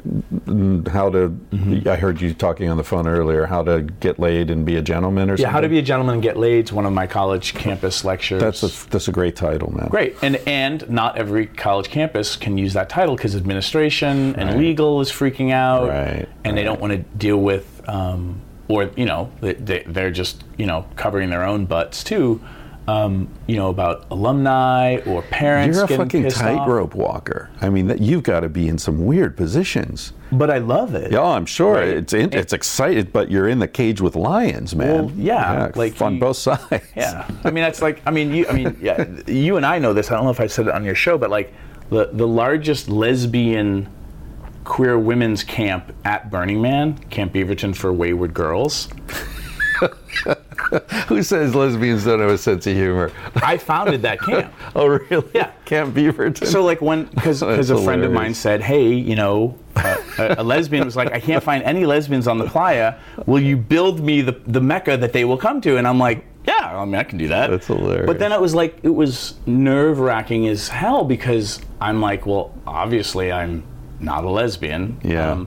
how to.
Mm-hmm.
I heard you talking on the phone earlier. How to get laid and be a gentleman, or
yeah,
something.
how to be a gentleman and get laid? is One of my college campus lectures.
That's a that's a great title, man.
Great, and and not every college campus can use that title because administration and
Right.
legal is freaking out,
Right,
And they don't want to deal with, um, or you know, they, they, they're just you know covering their own butts too. um, you know, about alumni or parents.
You're a fucking tightrope walker. I mean, that you've got to be in some weird positions.
But I love it.
Yeah, I'm sure
Right.
it's in, it's excited, but you're in the cage with lions, man.
Well, yeah, like
on both sides.
Yeah, I mean that's like I mean you I mean yeah you and I know this. I don't know if I said it on your show, but like the the largest lesbian queer women's camp at Burning Man, Camp Beaverton for Wayward Girls. *laughs*
Who says lesbians don't have a sense of humor?
I founded that camp. *laughs*
oh, really?
Yeah.
Camp Beaverton.
So like when because a friend of mine said, hey, you know, uh, a, a lesbian was like, I can't find any lesbians on the playa. Will you build me the the mecca that they will come to? And I'm like, yeah, I mean I can do that.
That's hilarious.
But then it was like it was nerve wracking as hell because I'm like, well, obviously I'm not a lesbian.
Yeah.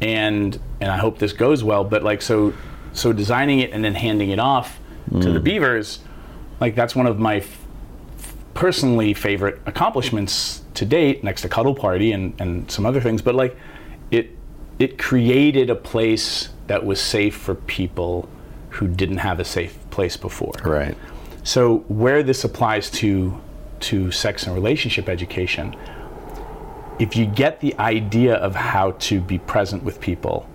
and and I hope this goes well. But like so so designing it and then handing it off to
Mm.
the Beavers, like that's one of my f- personally favorite accomplishments to date, next to Cuddle Party and, and some other things. But like it it created a place that was safe for people who didn't have a safe place before.
right.
So where this applies to to sex and relationship education, if you get the idea of how to be present with people,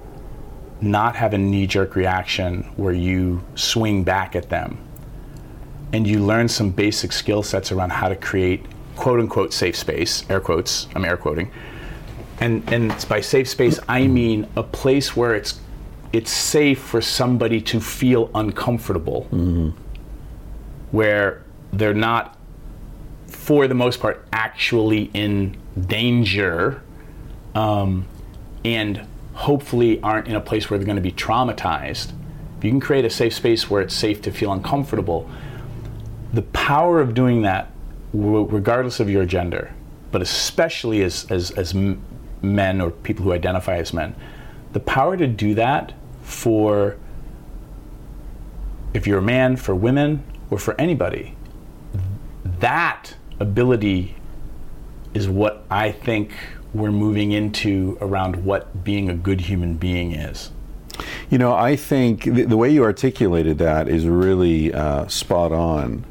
not have a knee-jerk reaction where you swing back at them, and you learn some basic skill sets around how to create quote unquote safe space, air quotes, I'm air quoting. And and by safe space I mean a place where it's it's safe for somebody to feel uncomfortable where they're not, for the most part, actually in danger, um, and hopefully aren't in a place where they're going to be traumatized. If you can create a safe space where it's safe to feel uncomfortable, the power of doing that, w- regardless of your gender, but especially as, as, as men or people who identify as men, the power to do that for if you're a man, for women, or for anybody, that ability is what I think we're moving into around what being a good human being is.
You know, I think the, the way you articulated that is really uh, spot on.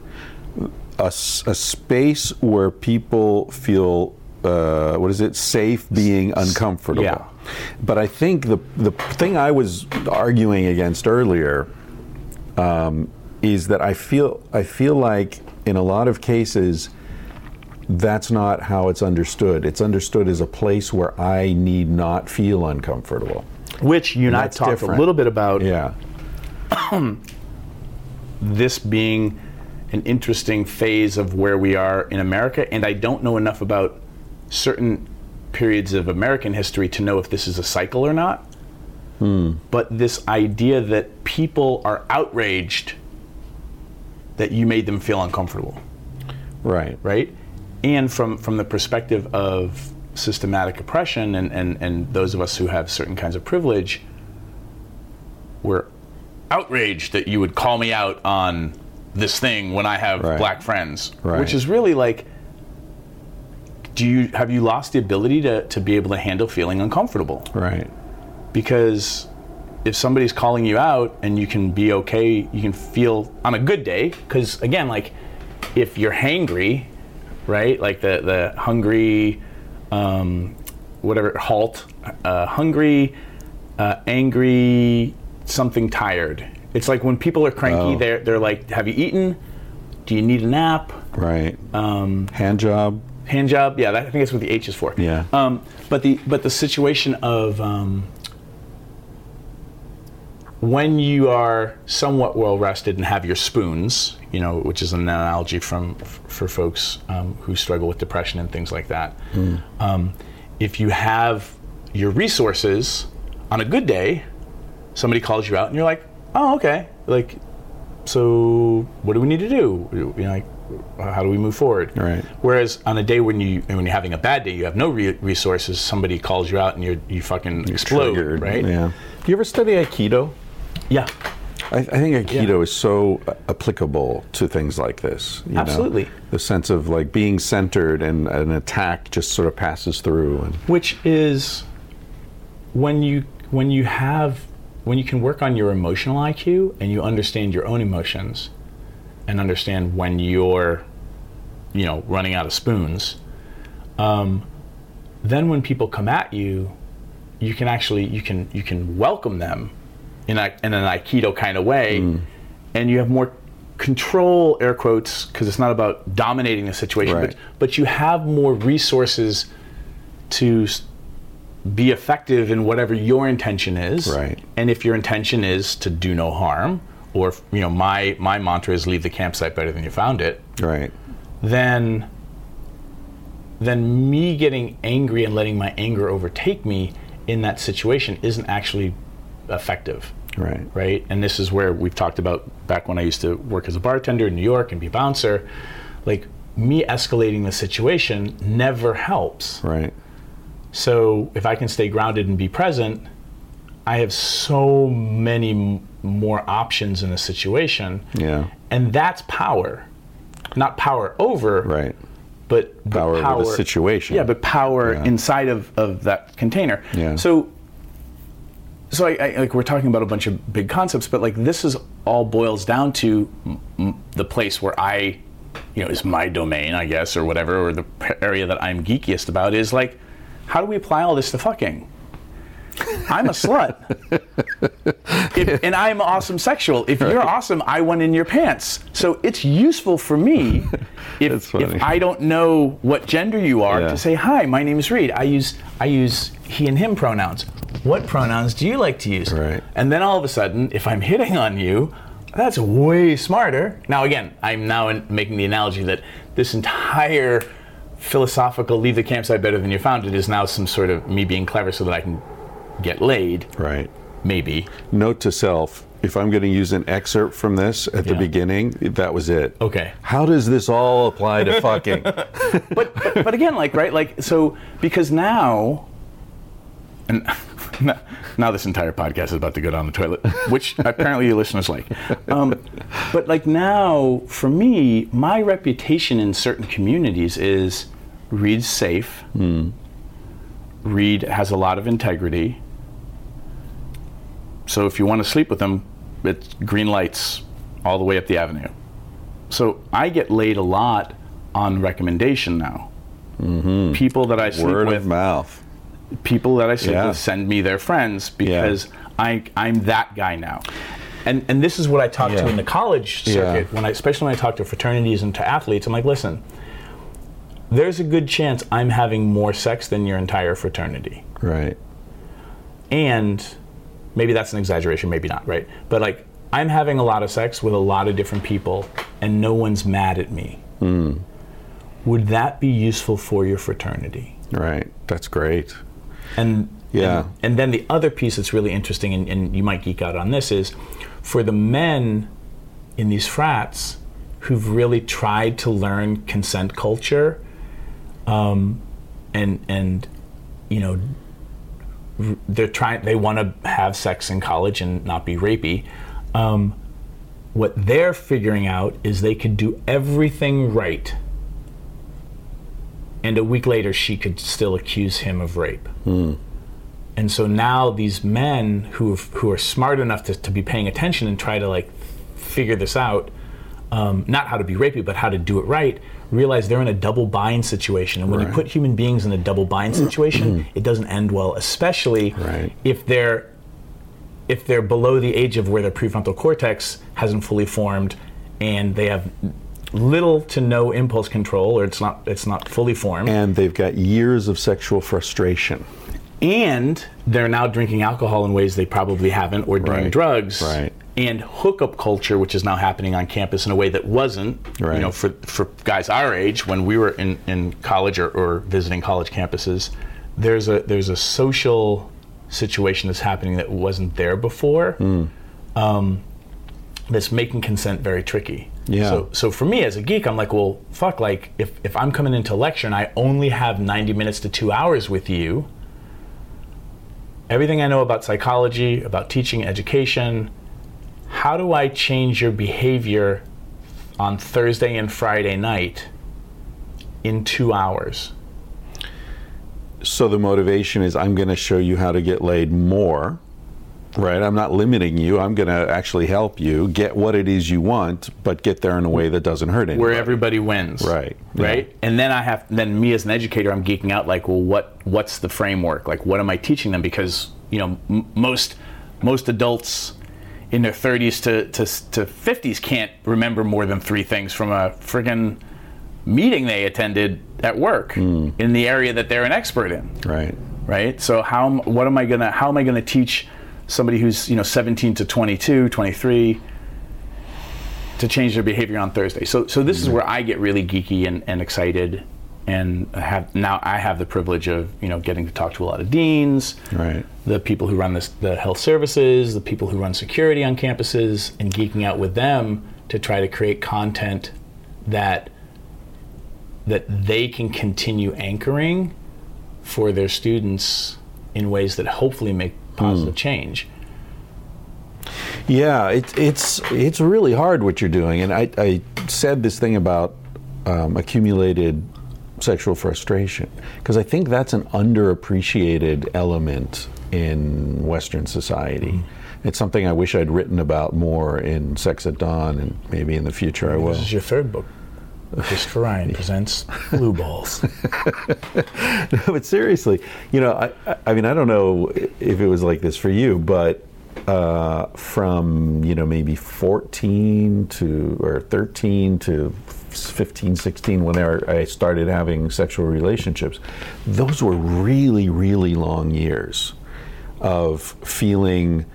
A, s- a space where people feel, uh, what is it, safe being uncomfortable.
Yeah.
But I think the the thing I was arguing against earlier um, is that I feel I feel like in a lot of cases that's not how it's understood. It's understood as a place where I need not feel uncomfortable.
Which you and I talked
different.
a little bit about
Yeah. *clears throat*
this being an interesting phase of where we are in America, and I don't know enough about certain periods of American history to know if this is a cycle or not. Hmm. But this idea that people are outraged that you made them feel uncomfortable,
Right.
right? And from, from the perspective of systematic oppression and, and, and those of us who have certain kinds of privilege, we're outraged that you would call me out on this thing when I have
Right.
black friends,
Right.
which is really like, do you have you lost the ability to, to be able to handle feeling uncomfortable?
Right.
Because if somebody's calling you out and you can be okay, you can feel on a good day. Because again, like if you're hangry, right? Like the the hungry, um, whatever halt, uh, hungry, uh, angry, something tired. It's like when people are cranky,
Oh.
they're they're like, "Have you eaten? Do you need a nap?
Right.
Um,
Hand job.
hand job yeah that, i think that's what the h is for
Yeah.
um, but the but the situation of um, when you are somewhat well rested and have your spoons you know which is an analogy from for folks um, who struggle with depression and things like that um, if you have your resources on a good day somebody calls you out and you're like oh okay like so what do we need to do you know like how do we move forward
Right.
whereas on a day when you when you're having a bad day you have no re- resources somebody calls you out and you you fucking explode
Triggered.
right
Yeah. Do you ever study Aikido?
yeah
I, I think Aikido
Yeah.
is so uh, applicable to things like this. you know?
Absolutely.
The sense of like being centered and an attack just sort of passes through. And
which is when you when you have when you can work on your emotional IQ and you understand your own emotions and understand when you're, you know, running out of spoons. Um, then when people come at you, you can actually you can you can welcome them in a, in an aikido kind of way, and you have more control air quotes because it's not about dominating the situation,
Right.
but but you have more resources to be effective in whatever your intention is.
Right.
And if your intention is to do no harm, or if, you know, my my mantra is leave the campsite better than you found it,
Right.
then then me getting angry and letting my anger overtake me in that situation isn't actually effective
Right.
right? And this is where we've talked about back when I used to work as a bartender in New York and be a bouncer. Like me escalating the situation never helps.
Right.
So if I can stay grounded and be present, I have so many m- more options in a situation.
Yeah.
And that's power. Not power over,
Right.
but, but
Power over the situation.
Yeah, but power
Yeah.
inside of, of that container.
Yeah.
So, so I, I, like we're talking about a bunch of big concepts, but like this is all boils down to m- m- the place where I, you know, is my domain, I guess, or whatever, or the area that I'm geekiest about is like, how do we apply all this to fucking? I'm a slut. If, and I'm awesome sexual. If you're awesome, I want in your pants. So it's useful for me *laughs* if, if I don't know what gender you are
Yeah.
to say, hi, my name is Reid. I use I use he and him pronouns. What pronouns do you like to use?
Right.
And then all of a sudden, if I'm hitting on you, that's way smarter. Now again, I'm now in, making the analogy that this entire philosophical leave the campsite better than you found it is now some sort of me being clever so that I can get laid,
Right.
maybe.
Note to self: If I'm going to use an excerpt from this at the beginning, that was it.
Okay.
How does this all apply to fucking? *laughs*
but, but but again, like right, like so because now, and *laughs* now- now this entire podcast is about to go down the toilet, which *laughs* apparently your listeners like. Um, but like now, for me, my reputation in certain communities is Reid's safe. Reid has a lot of integrity. So if you want to sleep with them, it's green lights all the way up the avenue. So I get laid a lot on recommendation now. Mm-hmm. People that I sleep
Word
with,
of mouth.
people that I sleep
Yeah.
with send me their friends because I I'm that guy now. And and this is what I talk to in the college
Yeah.
circuit when I especially when I talk to fraternities and to athletes. I'm like, listen, there's a good chance I'm having more sex than your entire fraternity.
Right.
And maybe that's an exaggeration, maybe not, right? But like I'm having a lot of sex with a lot of different people and no one's mad at me.
Hmm.
Would that be useful for your fraternity?
Right. That's great.
And
Yeah.
and, and then the other piece that's really interesting, and, and you might geek out on this, is for the men in these frats who've really tried to learn consent culture, um, and and you know they're trying they want to have sex in college and not be rapey. Um, what they're figuring out is they could do everything right and a week later she could still accuse him of rape. And so now these men who who are smart enough to, to be paying attention and try to like figure this out, um, not how to be rapey, but how to do it right, realize they're in a double bind situation. And when you put human beings in a double bind situation, it doesn't end well, especially
Right.
if they're if they're below the age of where their prefrontal cortex hasn't fully formed and they have little to no impulse control or it's not it's not fully formed
And they've got years of sexual frustration.
and they're now drinking alcohol in ways they probably haven't or doing
Right.
drugs
Right.
And hookup culture which is now happening on campus in a way that wasn't
Right.
you know for, for guys our age when we were in, in college or, or visiting college campuses there's a there's a social situation that's happening that wasn't there before
Hmm.
um, that's making consent very tricky
Yeah.
so so for me as a geek i'm like well fuck like if, if i'm coming into lecture and i only have 90 minutes to two hours with you everything I know about psychology, about teaching, education, how do I change your behavior on Thursday and Friday night in two hours?
So the motivation is I'm going to show you how to get laid more Right. I'm not limiting you. I'm going to actually help you get what it is you want, but get there in a way that doesn't hurt anybody.
where everybody wins.
Right.
Right.
Yeah.
And then I have then me as an educator, I'm geeking out like, well, what what's the framework? Like, what am I teaching them? Because you know, m- most most adults in their 30s to, to to 50s can't remember more than three things from a friggin' meeting they attended at work
Hmm.
in the area that they're an expert in.
Right.
right? So how am- what am i gonna how am i gonna teach somebody who's you know 17 to 22 23 to change their behavior on thursday? So so this is where i get really geeky and, and excited and have now i have the privilege of you know getting to talk to a lot of deans
Right.
the people who run this, the health services, the people who run security on campuses, and geeking out with them to try to create content that that they can continue anchoring for their students in ways that hopefully make positive change.
Yeah, it's it's it's really hard what you're doing, and I, I said this thing about um, accumulated sexual frustration because I think that's an underappreciated element in Western society. It's something I wish I'd written about more in Sex at Dawn, and maybe in the future I will.
This is your third book. Christopher *laughs* Ryan presents Blue Balls. *laughs*
no, but seriously, you know, I, I- I mean, I don't know if it was like this for you, but uh, from you know maybe 14 to or 13 to 15, 16, whenever I started having sexual relationships, those were really, really long years of feeling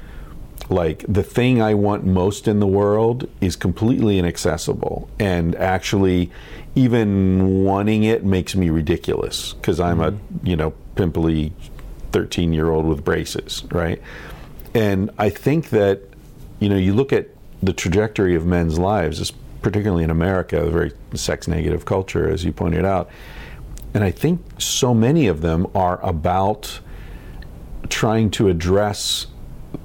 like the thing I want most in the world is completely inaccessible, and actually, even wanting it makes me ridiculous because I'm a mm-hmm. you know pimply thirteen year old with braces, right? And I think that you know you look at the trajectory of men's lives, es- particularly in America, a very sex negative culture, as you pointed out, and I think so many of them are about trying to address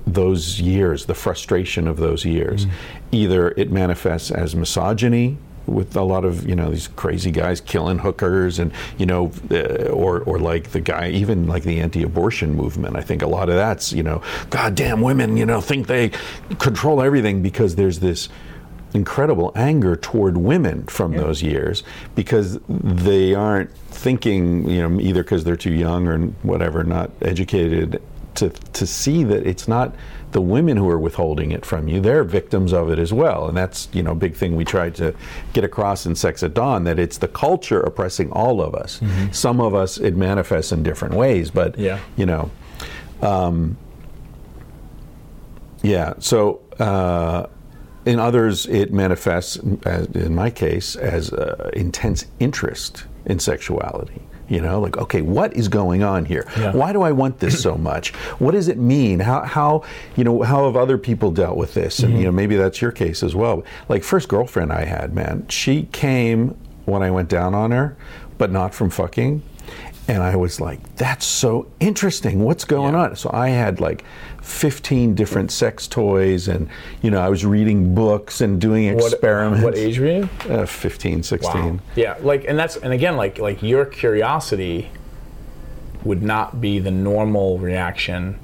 those years, the frustration of those years. Either it manifests as misogyny with a lot of you know these crazy guys killing hookers and you know uh, or or like the guy even like the anti-abortion movement. I think a lot of that's you know goddamn women you know think they control everything because there's this incredible anger toward women from those years because they aren't thinking, you know, either because they're too young or whatever, not educated to to see that it's not the women who are withholding it from you; they're victims of it as well. And that's you know a big thing we tried to get across in Sex at Dawn that it's the culture oppressing all of us. Some of us it manifests in different ways, but
Yeah.
you know. Yeah. So uh, in others, it manifests, as in my case, as uh, intense interest in sexuality. You know, like, okay, what is going on here?
Yeah.
Why do I want this so *clears throat* much? What does it mean? How, how, you know, how have other people dealt with this? And you know, maybe that's your case as well. Like first girlfriend I had, man, she came when I went down on her, but not from fucking. And I was like, that's so interesting. What's going
Yeah.
on? So I had like 15 different sex toys, and, you know, I was reading books and doing experiments.
what age were you?
Uh, 15, 16.
Yeah, like and that's and again like like your curiosity would not be the normal reaction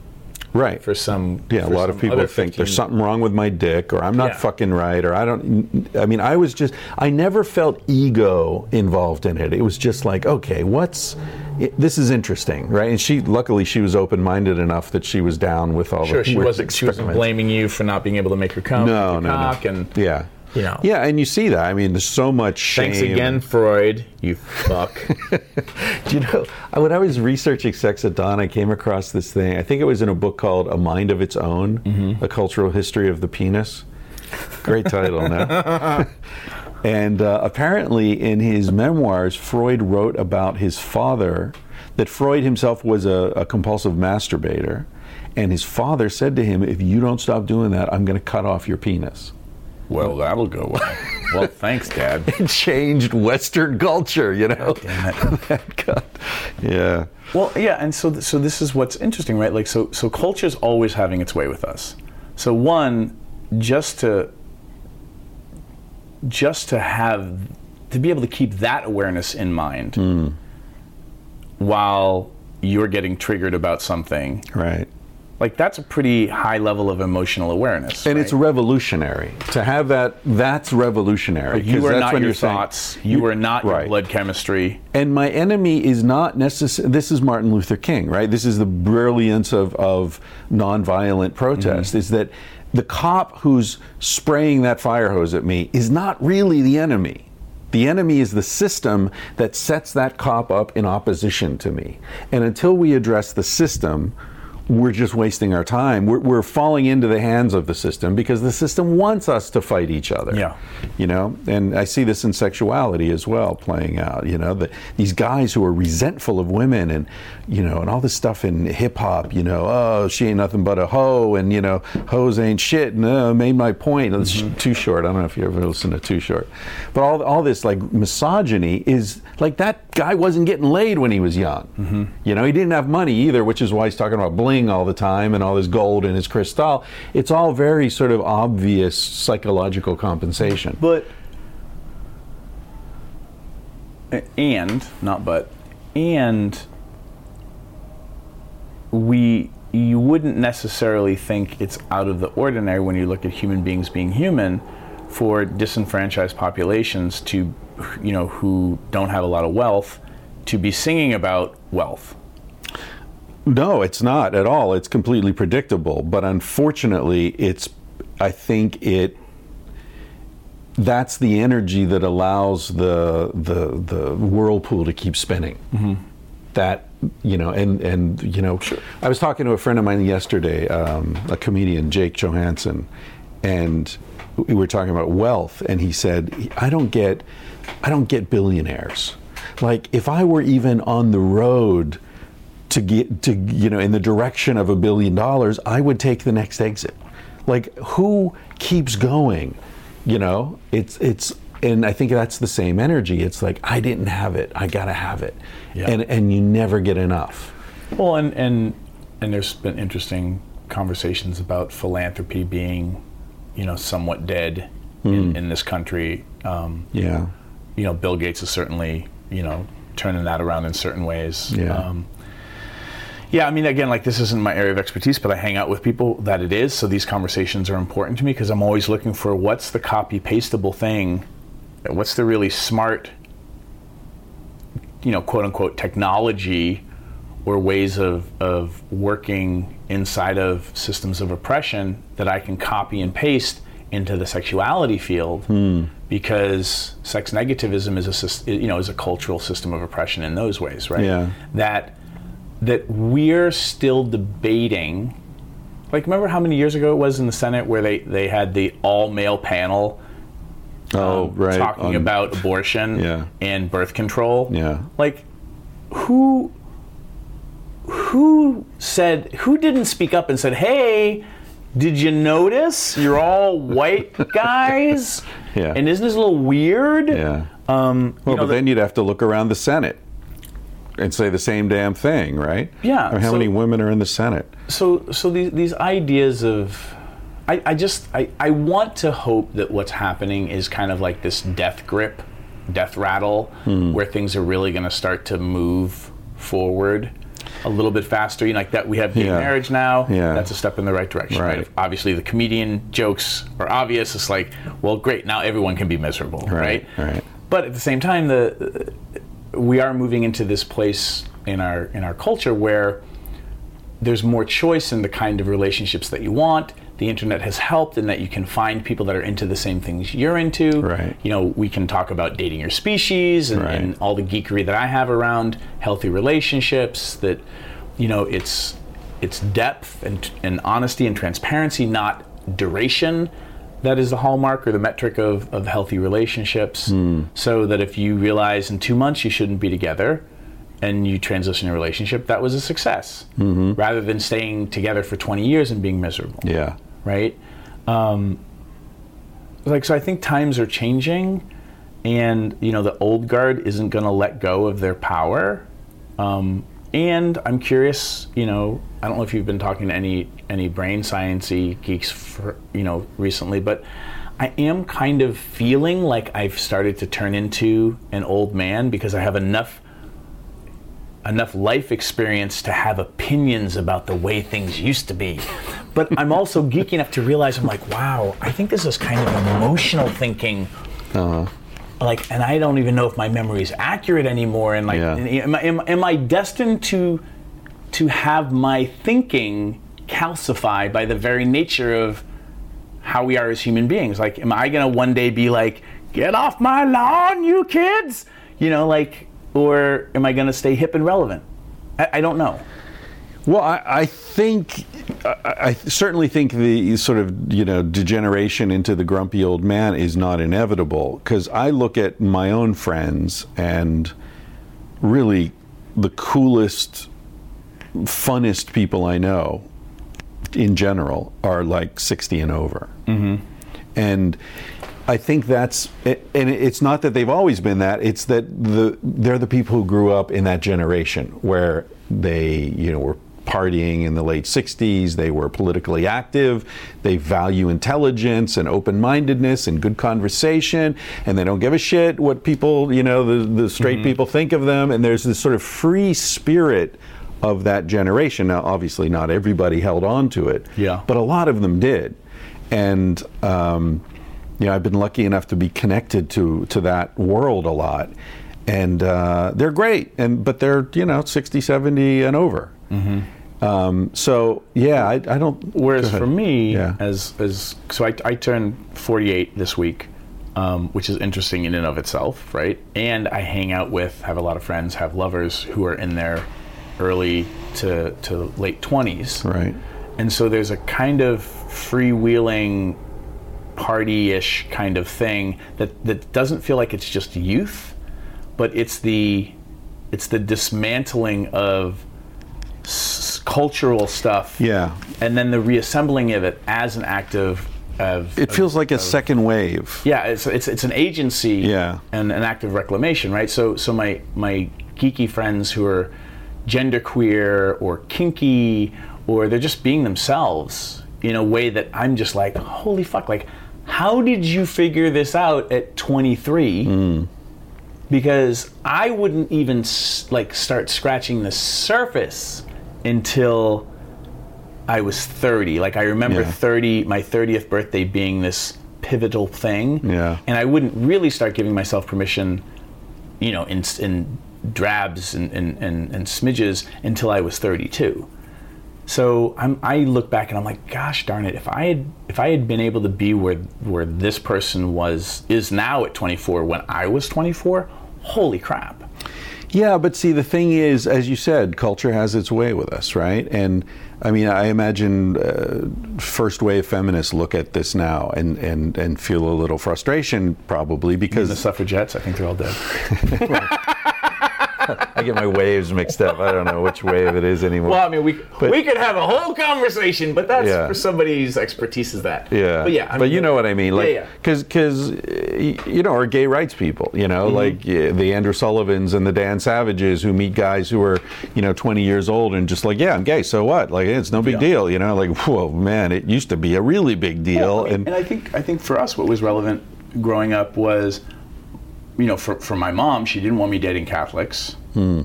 Right.
for some
Yeah, a lot of people think there's something wrong with my dick, or I'm not
Yeah.
fucking right, or I don't. I mean, I was just, I never felt ego involved in it. It was just like, okay, what's, it, this is interesting, right? And she, luckily, she was open minded enough that she was down with all
Sure,
the
she wasn't she wasn't blaming you for not being able to make her come
No, no, no.
and
Yeah.
You know.
Yeah, and you see that. I mean, there's so much shame.
Thanks again, Freud. You fuck. *laughs*
Do you know, when I was researching sex at dawn, I came across this thing. I think it was in a book called A Mind of Its Own
Mm-hmm.
A Cultural History of the Penis. Great title, no? *laughs* and uh, apparently, in his memoirs, Freud wrote about his father, that Freud himself was a, a compulsive masturbator. And his father said to him, If you don't stop doing that, I'm going to cut off your penis.
Well, that'll go well. well, thanks, Dad. *laughs*
It changed Western culture, you know? *laughs* that cut. Yeah.
Well, yeah, and so th- so this is what's interesting, right? Like, so so culture's always having its way with us. So one, just to just to have to be able to keep that awareness in mind hmm. while you're getting triggered about something
Right.
Like that's a pretty high level of emotional awareness.
and it's revolutionary to have that. That's revolutionary.
you
'cause
are
that's
not
when
your
you're saying-
thoughts. you are not your
right.
blood chemistry.
And my enemy is not necessarily. This is Martin Luther King, right? This is the brilliance of, of nonviolent protest. Mm-hmm. Is that the cop who's spraying that fire hose at me is not really the enemy. The enemy is the system that sets that cop up in opposition to me. And until we address the system, we're just wasting our time. We're, we're falling into the hands of the system because the system wants us to fight each other.
Yeah.
You know, and I see this in sexuality as well playing out. You know, the, these guys who are resentful of women and, you know, and all this stuff in hip hop, you know, oh, she ain't nothing but a hoe and, you know, hoes ain't shit. No, made my point. It's
Mm-hmm.
too short. I don't know if you ever listened to Too Short. But all, all this like misogyny is like that guy wasn't getting laid when he was young.
Mm-hmm.
You know, he didn't have money either, which is why he's talking about bling all the time and all this gold and his crystal. It's all very sort of obvious psychological compensation.
But and not but and we you wouldn't necessarily think it's out of the ordinary when you look at human beings being human for disenfranchised populations to you know who don't have a lot of wealth to be singing about wealth
No, it's not at all. It's completely predictable. But unfortunately, it's, I think it, that's the energy that allows the, the, the whirlpool to keep spinning. That, you know, and, and, you know, I was talking to a friend of mine yesterday, um, a comedian, Jake Johannsen, and we were talking about wealth, and he said, I don't get, I don't get billionaires. Like, if I were even on the road, to get to you know in the direction of a billion dollars i would take the next exit like who keeps going you know it's it's and i think that's the same energy it's like i didn't have it i gotta have it
Yeah.
and and you never get enough
Well, and and and there's been interesting conversations about philanthropy being, you know, somewhat dead in, in this country. Um,
yeah
you know, Bill Gates is certainly, you know, turning that around in certain ways.
Yeah.
Um, yeah, I mean, again, like this isn't my area of expertise, but I hang out with people that it is. So these conversations are important to me because I'm always looking for what's the copy pastable thing, what's the really smart, you know, quote unquote technology or ways of, of working inside of systems of oppression that I can copy and paste into the sexuality field hmm. because sex negativism is a you know is a cultural system of oppression in those ways right
Yeah.
that that we're still debating like remember how many years ago it was in the Senate where they they had the all male panel
oh
um,
right
talking
on-
about abortion
Yeah.
and birth control.
Yeah.
Like who who said who didn't speak up and said, "Hey, did you notice you're all white *laughs* guys?"
Yeah.
And isn't this a little weird?
yeah
Um,
well
you know,
but
the-
then you'd have to look around the senate and say the same damn thing right
Yeah,
I mean, how
so-
many women are in the senate
so so these these ideas of I, I just I, I want to hope that what's happening is kind of like this death grip, death rattle,
Hmm.
where things are really going to start to move forward a little bit faster. You know, like that we have gay
Yeah.
marriage now.
Yeah.
That's a step in the right direction. Right.
Right.
Obviously, the comedian jokes are obvious. It's like, well, great. Now everyone can be miserable. Right.
right
But at the same time, the we are moving into this place in our in our culture where there's more choice in the kind of relationships that you want. The internet has helped in that you can find people that are into the same things you're into.
Right.
You know, we can talk about dating your species and,
Right.
and all the geekery that I have around healthy relationships. That, you know, it's it's depth and and honesty and transparency, not duration. That is the hallmark or the metric of, of healthy relationships. So that if you realize in two months you shouldn't be together, and you transition a relationship, that was a success. Rather than staying together for 20 years and being miserable,
yeah
right? Um, like, so I think times are changing, and you know the old guard isn't going to let go of their power. Um, and I'm curious, you know, I don't know if you've been talking to any any brain sciencey geeks, for, you know, recently, but I am kind of feeling like I've started to turn into an old man because I have enough enough life experience to have opinions about the way things used to be. But I'm also geeky enough to realize I'm like, wow, I think this is kind of emotional thinking. Uh-huh. Like, and I don't even know if my memory is accurate anymore. And like,
Yeah.
am, I, am, am I destined to to have my thinking calcified by the very nature of how we are as human beings. Like, am I gonna one day be like, "Get off my lawn, you kids," you know, like, or am I gonna stay hip and relevant? I, I don't know.
Well, I, I think, I, I certainly think the sort of you know degeneration into the grumpy old man is not inevitable because I look at my own friends and really the coolest, funnest people I know in general are like 60 and over. Mm-hmm. And I think that's, and it's not that they've always been that, it's that the, they're the people who grew up in that generation where they, you know, were partying in the late 60s, they were politically active, they value intelligence and open mindedness and good conversation, and they don't give a shit what people, you know, the, the straight people think of them, and there's this sort of free spirit of that generation. Now, obviously, not everybody held on to it,
Yeah.
but a lot of them did. And um, you know, I've been lucky enough to be connected to to that world a lot, and uh, they're great. And but they're you know 60, 70 and over. Um, so yeah, I, I don't.
Whereas for me,
Yeah.
as as so I, I turned 48 this week, um, which is interesting in and of itself, right? And I hang out with, have a lot of friends, have lovers who are in their early to to late 20s,
right.
And so there's a kind of freewheeling party-ish kind of thing that, that doesn't feel like it's just youth, but it's the it's the dismantling of s- cultural stuff,
Yeah.
and then the reassembling of it as an act of of
It
of-
feels like a
of-
second wave.
yeah, it's, it's it's an agency
Yeah.
and an act of reclamation, right? So so my my geeky friends who are genderqueer or kinky or they're just being themselves in a way that I'm just like, holy fuck, like how did you figure this out at 23? Mm. Because I wouldn't even like start scratching the surface until I was 30. Like I remember
Yeah.
30, my 30th birthday being this pivotal thing.
Yeah.
And I wouldn't really start giving myself permission, you know, in, in drabs and, and, and, and smidges until I was 32. So I'm, I look back and I'm like, gosh darn it! If I had if I had been able to be where where this person was is now at 24 when I was 24, holy crap!
Yeah, but see, the thing is, as you said, culture has its way with us, right? And I mean, I imagine uh, first wave feminists look at this now and, and, and feel a little frustration, probably because.
The suffragettes, I think they're all dead. *laughs* *laughs* *laughs*
I get my waves mixed up. I don't know which wave it is anymore.
Well, I mean, we
But-
we could have a whole conversation, but that's
Yeah.
for somebody's expertise is that.
Yeah,
but yeah, I
but you know what I mean, like,
yeah, yeah.
because because you know, are gay rights people, you know,
Mm-hmm.
like yeah, the Andrew Sullivans and the Dan Savages who meet guys who are you know 20 years old and just like, yeah, I'm gay, so what? Like, it's no big deal, you know, like, whoa, man, it used to be a really big deal,
Well, I mean,
and
and I think I think for us, what was relevant growing up was, you know, for for my mom, she didn't want me dating Catholics,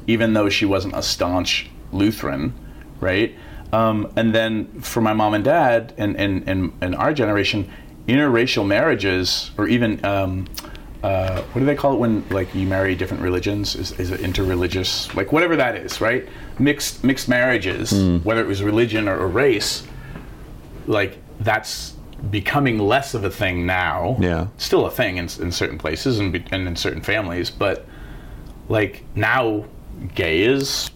even though she wasn't a staunch Lutheran, right? Um, and then for my mom and dad, and and and, and our generation, interracial marriages, or even um, uh, what do they call it when like you marry different religions? Is, is it interreligious? Like whatever that is, right? Mixed mixed marriages, whether it was religion or, or race, like that's becoming less of a thing now.
Yeah.
still a thing in, in certain places and, be- and in certain families, but like now, gay is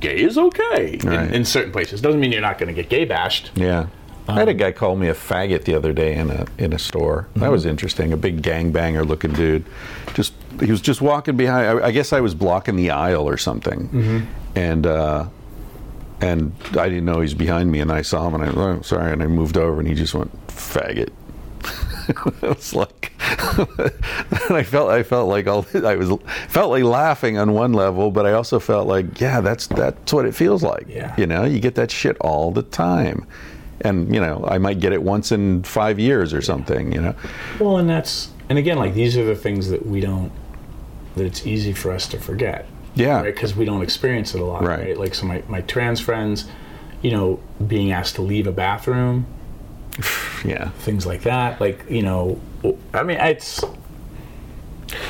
gay is okay
Right.
in, in certain places. Doesn't mean you're not going to get gay bashed.
yeah. I
Um,
had a guy call me a faggot the other day in a in a store.
Mm-hmm.
That was interesting. A big gangbanger looking dude. Just he was just walking behind. I, I guess I was blocking the aisle or something,
Mm-hmm.
and uh, and I didn't know he was behind me. And I saw him, and I oh, sorry, and I moved over, and he just went faggot. *laughs* it was like, and *laughs* I felt I felt like all I was felt like laughing on one level, but I also felt like yeah, that's that's what it feels like.
Yeah.
You know, you get that shit all the time. And you know, I might get it once in five years or something. You know,
Well, and that's and again, like these are the things that we don't that it's easy for us to forget.
Yeah.
Because we don't experience it a lot,
Right.
right? Like, so my, my trans friends, you know, being asked to leave a bathroom, *sighs*
Yeah.
things like that. Like, you know, I mean, it's,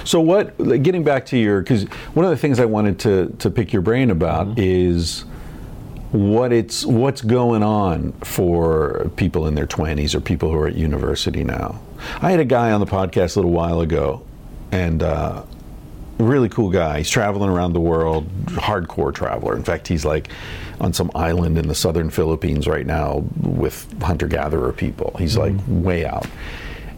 So what? Getting back to your, because one of the things I wanted to to pick your brain about is what it's what's going on for people in their 20s or people who are at university now. I had a guy on the podcast a little while ago, and uh, really cool guy. He's traveling around the world, hardcore traveler. In fact, he's like on some island in the southern Philippines right now with hunter gatherer people. He's like mm-hmm. way out.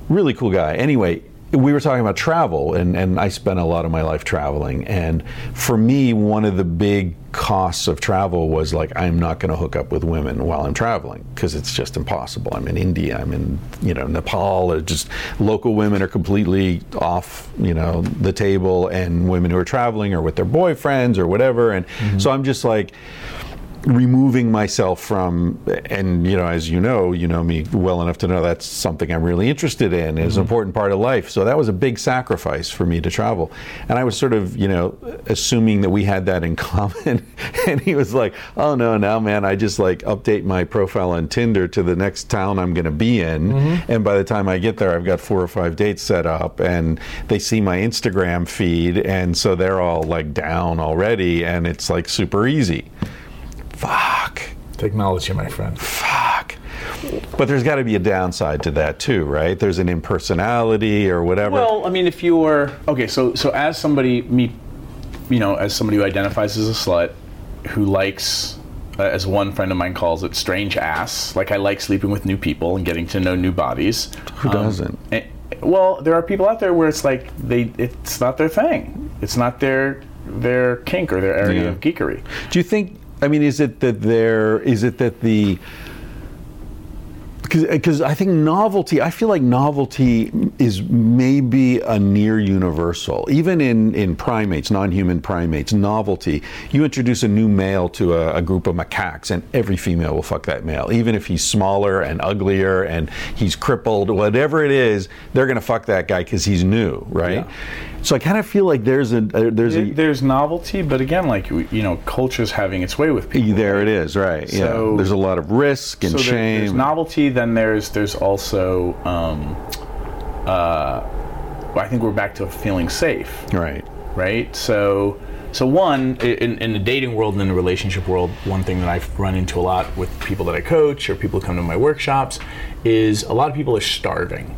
Really cool guy. Anyway, we were talking about travel, and, and I spent a lot of my life traveling. And for me, one of the big costs of travel was like, I'm not going to hook up with women while I'm traveling because it's just impossible. I'm in India, I'm in, you know, Nepal, or just local women are completely off, you know, the table, and women who are traveling are with their boyfriends or whatever. And mm-hmm. so I'm just like, removing myself from and you know as you know you know me well enough to know that's something i'm really interested in is an important part of life. So that was a big sacrifice for me to travel. And i was sort of you know assuming that we had that in *laughs* common. And he was like oh no now man. I just like update my profile on tinder to the next town i'm going to be in. Mm-hmm. And by the time i get there i've got four or five dates set up and they see my instagram feed and so they're all like down already and it's like super easy fuck,
technology, my friend.
fuck. But there's got to be a downside to that too, right? There's an impersonality or whatever.
Well, I mean, if you're okay, so so as somebody me, you know, as somebody who identifies as a slut, who likes, uh, as one friend of mine calls it, strange ass. Like I like sleeping with new people and getting to know new bodies.
Who doesn't?
eh, well, there are people out there where it's like they, it's not their thing. It's not their their kink or their area
Yeah.
of geekery.
Do you think? I mean, is it that there? Is it that the? Because I think novelty, I feel like novelty is maybe a near universal. Even in, in primates, non human primates, novelty, you introduce a new male to a, a group of macaques, and every female will fuck that male. Even if he's smaller and uglier and he's crippled, whatever it is, they're going to fuck that guy because he's new, right?
Yeah.
So I kind of feel like there's a uh, there's a
There's novelty, but again, like you know, culture's having its way with people.
There it is, right?
So-
yeah, there's a lot of risk and
so there- there's novelty. Then there's there's also um, uh, well, I think we're back to feeling safe,
right.
right? So so one in, in the dating world and in the relationship world, one thing that I've run into a lot with people that I coach or people who come to my workshops is a lot of people are starving.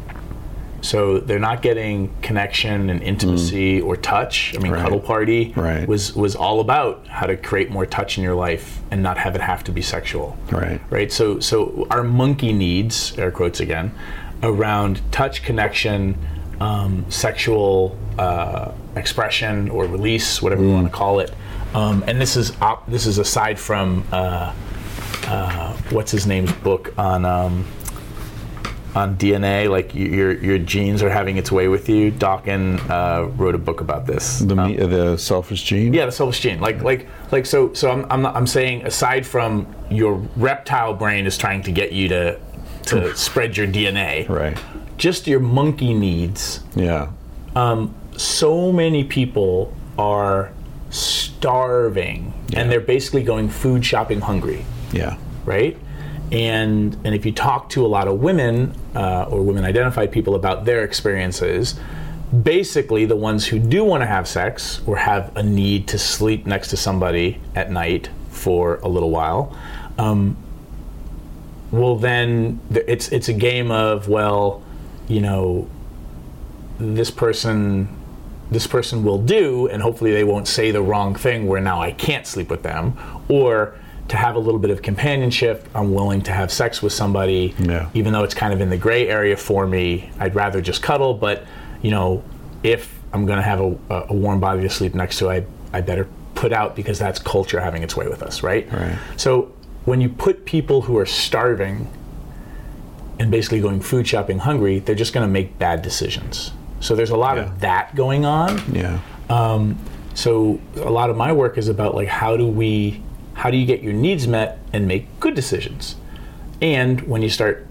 So they're not getting connection and intimacy or touch. I mean,
Mm. Right.
Cuddle Party
Right.
was was all about how to create more touch in your life and not have it have to be sexual
Right.
right so so our monkey needs air quotes again around touch connection um, sexual uh, expression or release whatever you want to call it um, and this is op- this is aside from uh, uh, what's his name's book on um, on DNA, like your your genes are having its way with you. Dawkins uh, wrote a book about this.
The
Um,
the selfish gene.
yeah, the selfish gene. Like, like, like. So, so I'm, I'm, not, I'm saying aside from your reptile brain is trying to get you to, to spread your DNA.
Right.
Just your monkey needs.
Yeah.
Um, So many people are starving,
Yeah.
and they're basically going food shopping hungry
Yeah.
right? And and if you talk to a lot of women uh, or women identified people about their experiences, basically the ones who do want to have sex or have a need to sleep next to somebody at night for a little while, um, well then it's it's a game of well, you know, this person this person will do and hopefully they won't say the wrong thing where now I can't sleep with them or to have a little bit of companionship I'm willing to have sex with somebody
Yeah.
even though it's kind of in the gray area for me I'd rather just cuddle but you know if I'm going to have a, a warm body to sleep next to I I better put out because that's culture having its way with us right
Right.
so when you put people who are starving and basically going food shopping hungry, they're just going to make bad decisions. So there's a lot
Yeah.
of that going on.
Yeah.
Um, so a lot of my work is about like how do we how do you get your needs met and make good decisions? And when you start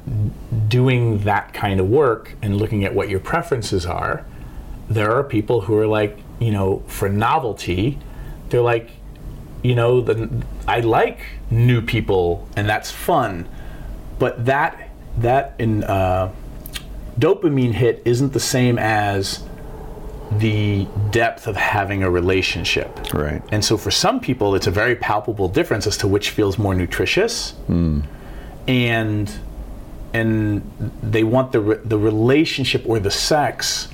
doing that kind of work and looking at what your preferences are, there are people who are like, you know, for novelty, they're like, you know, the I like new people and that's fun, but that that in uh, dopamine hit isn't the same as the depth of having a relationship.
Right.
And so for some people, it's a very palpable difference as to which feels more nutritious. And and they want the re- the relationship or the sex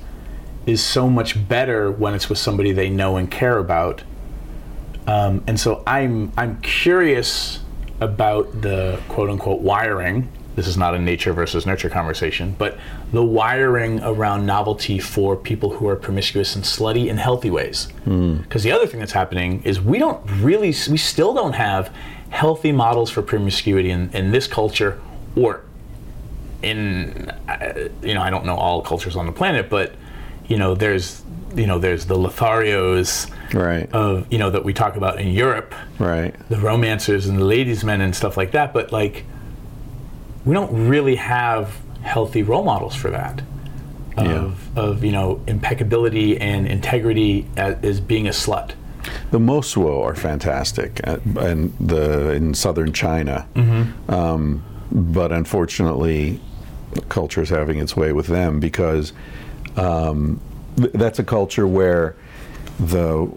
is so much better when it's with somebody they know and care about. Um, and so I'm I'm curious about the quote unquote wiring. This is not a nature versus nurture conversation, but the wiring around novelty for people who are promiscuous and slutty in healthy ways. Because the other thing that's happening is we don't really, we still don't have healthy models for promiscuity in, in this culture or in uh, you know I don't know all cultures on the planet, but you know there's you know there's the Lotharios
Right.
of you know that we talk about in Europe,
Right.
the romancers and the ladies' men and stuff like that. But like we don't really have healthy role models for that. Of,
Yeah.
of you know impeccability and integrity as, as being a slut.
The Mosuo are fantastic, and the in southern China.
Mm-hmm.
Um, but unfortunately, culture is having its way with them because um, th- that's a culture where the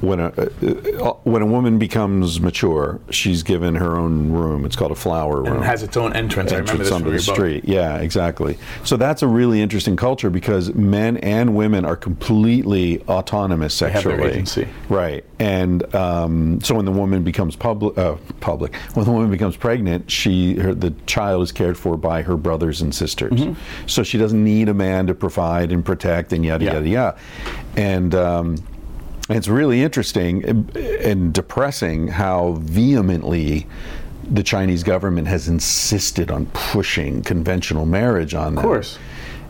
when a uh, uh, when a woman becomes mature, she's given her own room. It's called a flower room
And it has its own entrance. I remember
entrance
from
the street. Yeah, exactly. So that's a really interesting culture because men and women are completely autonomous sexually.
have
sexually.
their agency.
Right. And um, so when the woman becomes public, uh, public, when the woman becomes pregnant, she her, the child is cared for by her brothers and sisters.
Mm-hmm.
So she doesn't need a man to provide and protect and yada
Yeah.
yada yada. And um, it's really interesting and- depressing how vehemently the Chinese government has insisted on pushing conventional marriage on them.
Of course.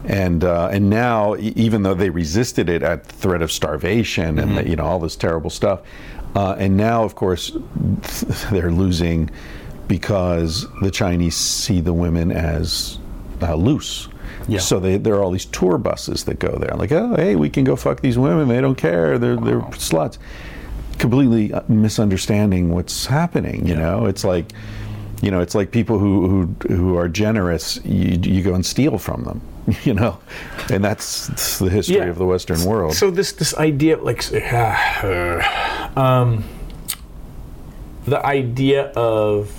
And uh, and now, even though they resisted it at threat of starvation and
Mm-hmm.
you know all this terrible stuff, uh, and now, of course, *laughs* they're losing because the Chinese see the women as uh, loose.
Yeah.
So they, there are all these tour buses that go there, I'm like, oh, hey, we can go fuck these women. They don't care. They're they're sluts. Completely uh, misunderstanding what's happening. You know, it's like, you know, it's like people who who, who are generous. You, you go and steal from them. *laughs* You know, and that's, that's the history
Yeah.
of the Western world.
So this this idea, like, uh, um, the idea of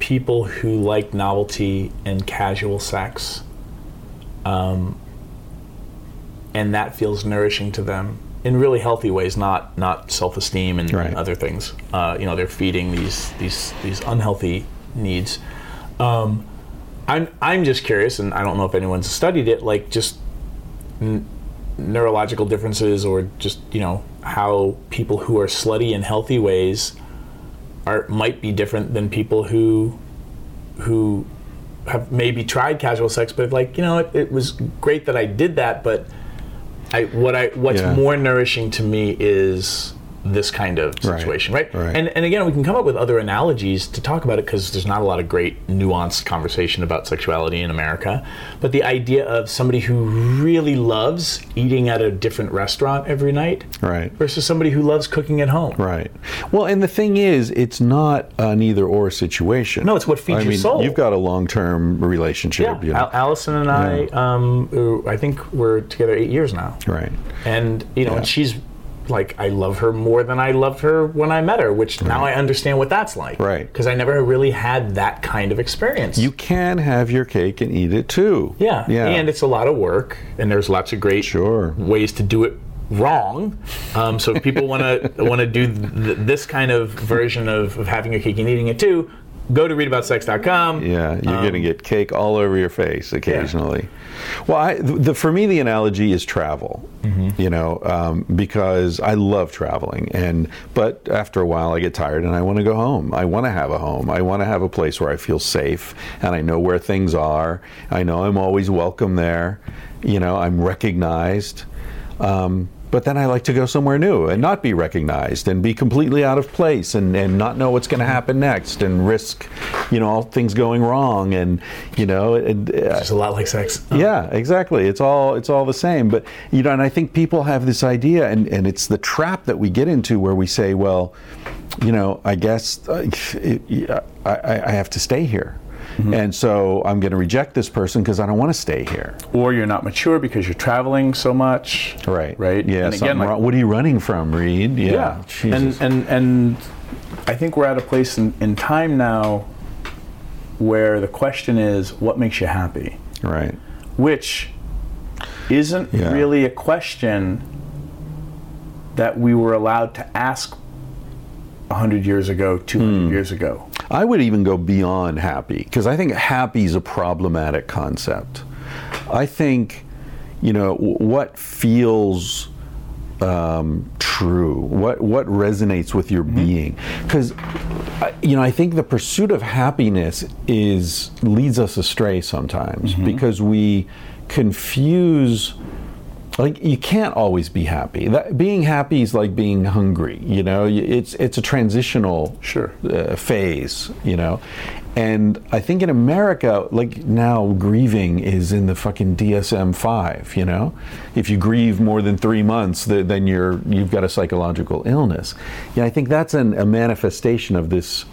people who like novelty and casual sex, um, and that feels nourishing to them in really healthy ways, not not self esteem and,
Right.
and other things. Uh, you know, they're feeding these these these unhealthy needs. Um, I'm I'm just curious, and I don't know if anyone's studied it. Like, just neurological differences or just you know how people who are slutty in healthy ways are might be different than people who who have maybe tried casual sex but like you know it, it was great that I did that but I what I what's
Yeah.
more nourishing to me is this kind of situation right,
Right.
and and again we can come up with other analogies to talk about it because there's not a lot of great nuanced conversation about sexuality in America but the idea of somebody who really loves eating at a different restaurant every night
Right.
versus somebody who loves cooking at home
Right. Well, and the thing is, it's not an either or situation.
No, it's what feeds
I
your
mean,
soul.
You've got a long term relationship.
yeah
You know?
Al- Allison and I um, I think we're together eight years now
right.
and you know
Yeah.
and she's like I love her more than I loved her when I met her which now I understand what that's like
Right.
because I never really had that kind of experience
You can have your cake and eat it too.
yeah
Yeah.
and it's a lot of work and there's lots of great
Sure.
ways to do it wrong um, so if people want to want to do th- this kind of version of, of having your cake and eating it too go to reidaboutsex.com
Yeah, you're
Um,
going to get cake all over your face occasionally. Well, I, the, for me, the analogy is travel.
Mm-hmm.
You know, um, because I love traveling, and but after a while, I get tired and I want to go home. I want to have a home. I want to have a place where I feel safe and I know where things are. I know I'm always welcome there. You know, I'm recognized. Um, but then I like to go somewhere new and not be recognized and be completely out of place and, and not know what's going to happen next and risk, you know, all things going wrong and you know, and, uh,
It's a lot like sex.
yeah, exactly. It's all it's all the same. But you know, and I think people have this idea, and and it's the trap that we get into where we say, well, you know, I guess uh, *laughs* I I have to stay here. And so I'm going to reject this person because I don't want to stay here.
Or you're not mature because you're traveling so much.
Right.
Right.
Yeah.
And again, like,
wrong. What are you running from, Reid? Yeah.
yeah.
Jesus.
And and and I think we're at a place in, in time now where the question is, what makes you happy?
right.
Which isn't
Yeah.
really a question that we were allowed to ask 100 years ago, 200
Hmm.
years ago.
I would even go beyond happy because I think happy is a problematic concept. I think, you know, what feels um, true, what what resonates with your mm-hmm. being, because uh, you know I think the pursuit of happiness is leads us astray sometimes mm-hmm. because we confuse like you can't always be happy. That, being happy is like being hungry. You know, it's it's a transitional
Sure.
uh, phase. You know, and I think in America, like now, grieving is in the fucking DSM five. You know, if you grieve more than three months, th- then you're you've got a psychological illness. Yeah, I think that's an, a manifestation of this.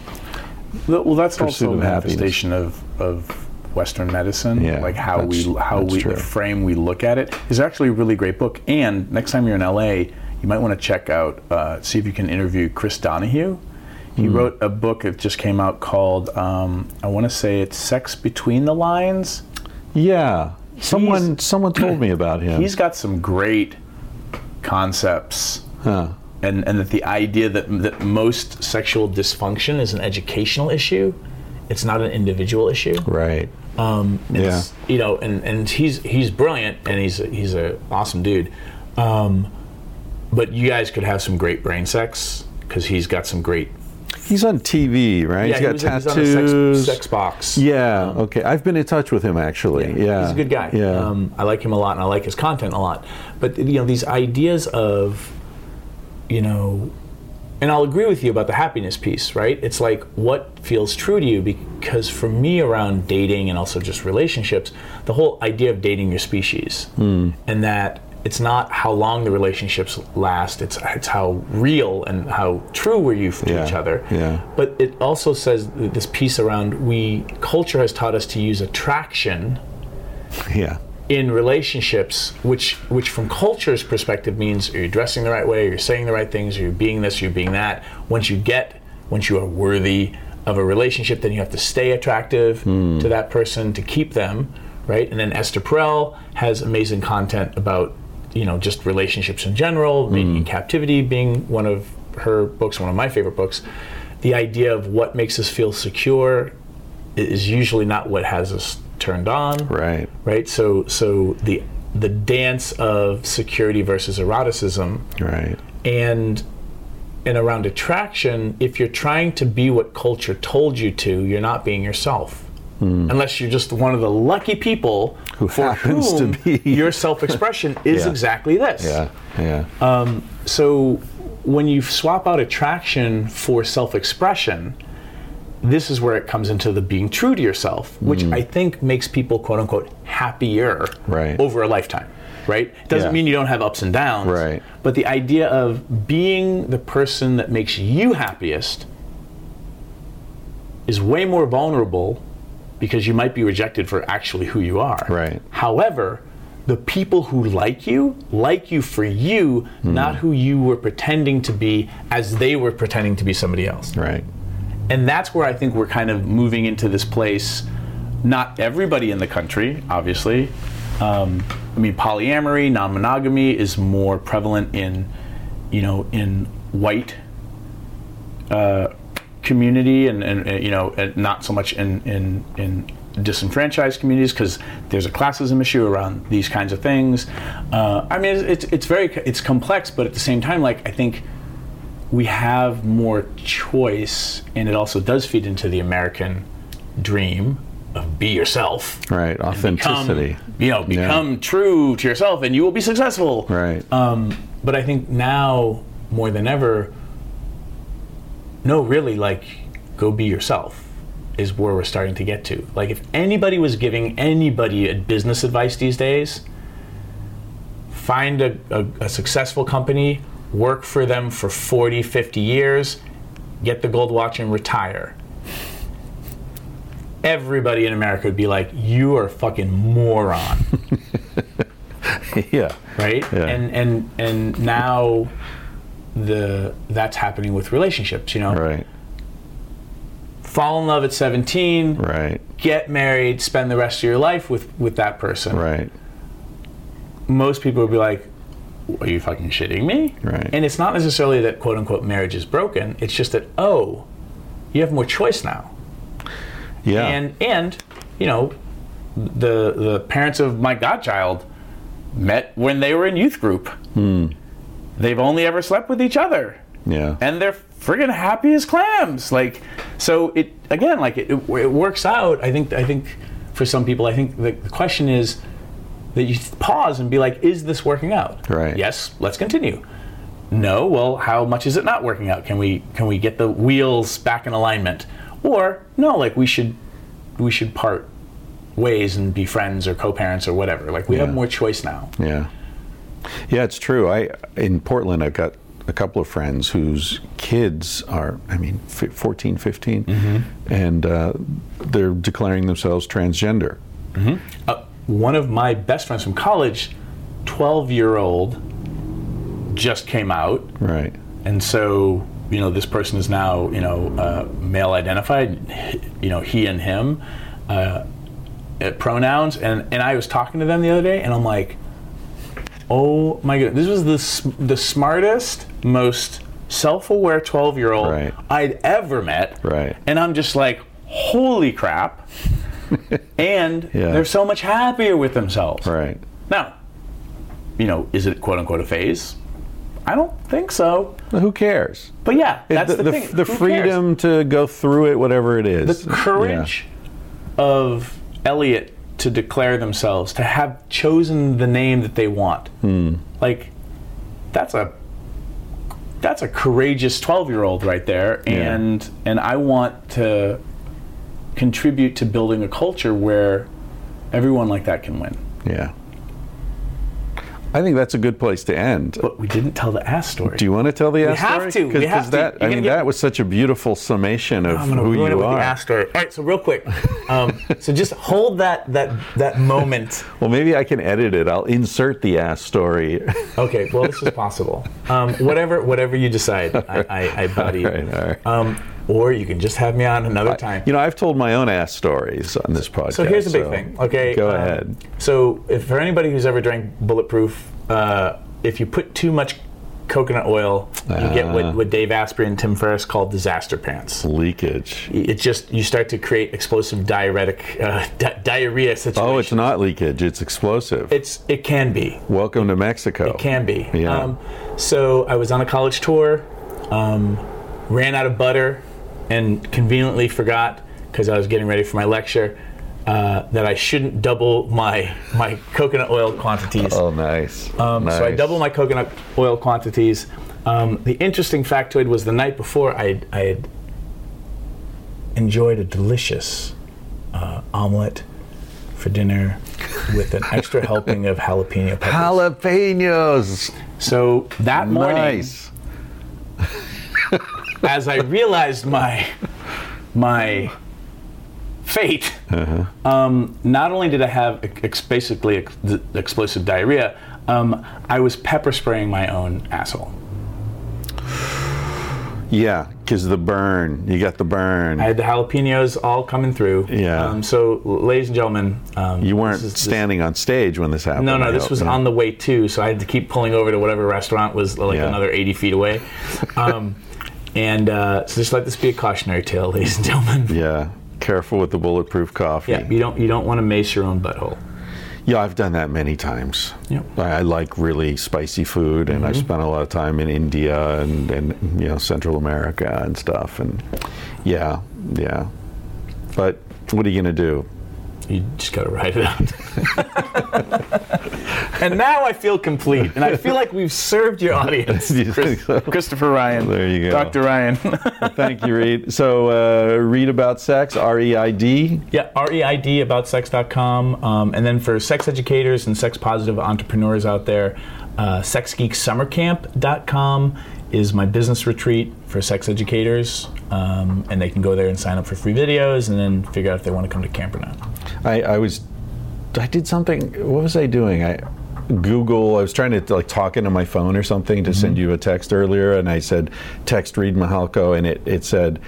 Well, that's
Pursuit
also a manifestation of, of Western medicine,
Yeah,
like how we how we
true.
frame we look at. It's actually a really great book. And next time you're in LA, you might want to check out, uh, see if you can interview Chris Donaghue. He
Hmm.
wrote a book that just came out called um, I want to say it's Sex Between the Lines.
Yeah, someone someone told me about him.
He's got some great concepts.
Huh.
And, and that the idea that, that most
Sexual dysfunction is an educational issue. It's not an individual issue.
right.
Um,
Yeah.
You know, and, and he's he's brilliant and he's a, he's a awesome dude. Um, but you guys could have some great brain sex because he's got some great.
He's on TV, right?
Yeah,
he's got
he was, he's on
tattoos.
a sex, sex box.
Yeah. okay. I've been in touch with him actually. Yeah.
He's a good guy.
Yeah.
Um, I like him a lot, and I like his content a lot. But you know, these ideas of, you know, and I'll agree with you about the happiness piece, right? It's like what feels true to you because for me around dating and also just relationships, the whole idea of dating your species
Hmm.
and that it's not how long the relationships last, it's it's how real and how true were you to
Yeah,
each other.
yeah.
But it also says this piece around we culture has taught us to use attraction *laughs*
yeah.
In relationships, which which from culture's perspective means are you dressing the right way, you're saying the right things, you're being this, you're being that. Once you get, once you are worthy of a relationship, then you have to stay attractive hmm. to that person to keep them, right? And then Esther Perel has amazing content about, you know, just relationships in general, hmm. Mating in Captivity being one of her books, one of my favorite books. The idea of what makes us feel secure is usually not what has us turned on
Right.
right? So so the the dance of security versus eroticism
Right.
and and around attraction, if you're trying to be what culture told you to, you're not being yourself. Unless you're just one of the lucky people
Who
for
happens to
whom
be. *laughs*
your self-expression is
Yeah.
exactly this.
Yeah. Yeah.
Uh, So when you swap out attraction for self-expression, this is where it comes into the being true to yourself, which mm. I think makes people quote unquote happier
Right.
over a lifetime. Right? It doesn't
Yeah.
mean you don't have ups and downs.
Right.
But the idea of being the person that makes you happiest is way more vulnerable because you might be rejected for actually who you are.
Right.
However, the people who like you like you for you, not mm. who you were pretending to be as they were pretending to be somebody else.
right.
And that's where I think we're kind of moving into this place. Not everybody in the country, obviously. Um, I mean, polyamory, non-monogamy is more prevalent in, you know, in white uh, community, and, and, you know, and not so much in in, in disenfranchised communities because there's a classism issue around these kinds of things. Uh, I mean, it's, it's it's very it's complex, but at the same time, like I think we have more choice, and it also does feed into the American dream of be yourself.
Right.
Become,
Authenticity.
you know, become true to yourself, and you will be successful.
Right.
Um,
but I think now more than ever, no, really, like, go be yourself is where we're starting to get to. Like, if anybody was giving anybody a business advice these days, find a, a, a successful company, work for them for 40, 50 years, get the gold watch, and retire. Everybody in America would be like, "You are a fucking moron." *laughs*
yeah.
right?
Yeah.
And and and now the that's happening with relationships, you know.
Right.
Fall in love at 17,
Right.
get married, spend the rest of your life with with that person.
Right.
Most people would be like, "Are you fucking shitting me?"
Right.
And it's not necessarily that quote unquote marriage is broken. It's just that oh, you have more choice now.
Yeah.
And and you know, the the parents of my godchild met when they were in youth group.
Hmm.
They've only ever slept with each other,
yeah.
and they're friggin' happy as clams. Like, so it again, like it, it, it works out. I think I think for some people, I think the, the question is that you pause and be like, is this working out?
Right.
Yes. Let's continue. No. Well, how much is it not working out? Can we can we get the wheels back in alignment? Or no, like we should we should part ways and be friends or co-parents or whatever. Like we
Yeah.
have more choice now.
Yeah. Yeah, it's true. I in Portland I've got a couple of friends whose kids are I mean fi- 14, 15 and uh, they're declaring themselves transgender.
Uh, one of my best friends from college, 12 year old, just came out.
Right.
And so, you know, this person is now, you know, uh, male identified, you know, he and him uh, pronouns. And, and I was talking to them the other day, and I'm like, oh my God, this was the, the smartest, most self aware 12 year old
Right.
I'd ever met.
Right.
And I'm just like, holy crap. And *laughs*
Yeah.
they're so much happier with themselves.
Right.
Now, you know, is it quote unquote a phase? I don't think so.
Well, who cares?
But yeah, that's
the,
the,
the,
thing.
the
Who cares?
freedom to go through it, whatever it is.
the courage of Elliot to declare themselves, to have chosen the name that they want.
Hmm.
Like, that's a that's a courageous twelve year old right there,
Yeah.
and and I want to contribute to building a culture where everyone like that can win.
Yeah. yeah. I think that's a good place to end.
But we didn't tell the ass story.
Do you want to tell the ass story?
to. We have to.
that
You're
I mean
get-
that was such a beautiful summation of
I'm gonna
who
ruin it
you
with
are.
the ass story. All right, so real quick, um, so just hold that that that moment. *laughs*
Well, maybe I can edit it. I'll insert the ass story.
Okay, well this is possible. Um, whatever whatever you decide, I, I, I *laughs* buddy.
All right, all right.
Um, or you can just have me on another time.
You know, I've told my own ass stories on this podcast.
so here's the big
so
thing. Okay,
Go
um,
ahead.
So if for anybody who's ever drank bulletproof, uh, if you put too much coconut oil, you get
Ah.
what, what Dave Asprey and Tim Ferriss called disaster pants.
Leakage.
It just you start to create explosive diuretic uh, di- diarrhea situations.
Oh, it's not leakage. It's explosive.
It's it can be.
Welcome to Mexico.
It can be.
Yeah.
Um, so I was on a college tour, um, ran out of butter, and conveniently forgot because I was getting ready for my lecture uh, that I shouldn't double my my coconut oil quantities.
Oh, nice.
Um, So I double my coconut oil quantities. Um, the interesting factoid was the night before I I had enjoyed a delicious uh, omelet for dinner with an extra *laughs* helping of jalapeno peppers.
Jalapenos.
so that morning,
Nice. *laughs*
as I realized my my fate, um, not only did I have ex- basically ex- explosive diarrhea, um, I was pepper spraying my own asshole.
Yeah, because the burn. You got the burn.
I had the jalapenos all coming through.
Yeah.
Um, so, ladies and gentlemen, um,
you weren't
is- this-
standing on stage when this happened.
No, no,
I
this
hope,
was
no?
on the way too, so I had to keep pulling over to whatever restaurant was like
Yeah.
another 80 feet away. *laughs* Um, and uh, so just let this be a cautionary tale, *laughs* ladies and gentlemen.
Yeah. Careful with the bulletproof coffee.
Yeah, you don't you don't want to mace your own butthole.
Yeah, I've done that many times.
Yep.
I, I like really spicy food, and
Mm-hmm.
I've spent a lot of time in India and, and you know Central America and stuff. And yeah, yeah. But what are you gonna do?
You just got to write it out. *laughs*
and now I feel complete, and I feel like we've served your audience. *laughs*
You think so?
Christopher Ryan.
There you go.
Dr. Ryan.
Thank you, Reid. So, uh, Reid about sex, R E I D.
yeah, R-E-I-D about sex.com. Um, and then for sex educators and sex positive entrepreneurs out there, uh, sexgeeksummercamp.com is my business retreat for sex educators. Um, and they can go there and sign up for free videos and then figure out if they want to come to camp or not.
I, I was, I did something. What was I doing? I Google. I was trying to like talk into my phone or something to send mm-hmm. you a text earlier, and I said text Reid Mihalko, and it it said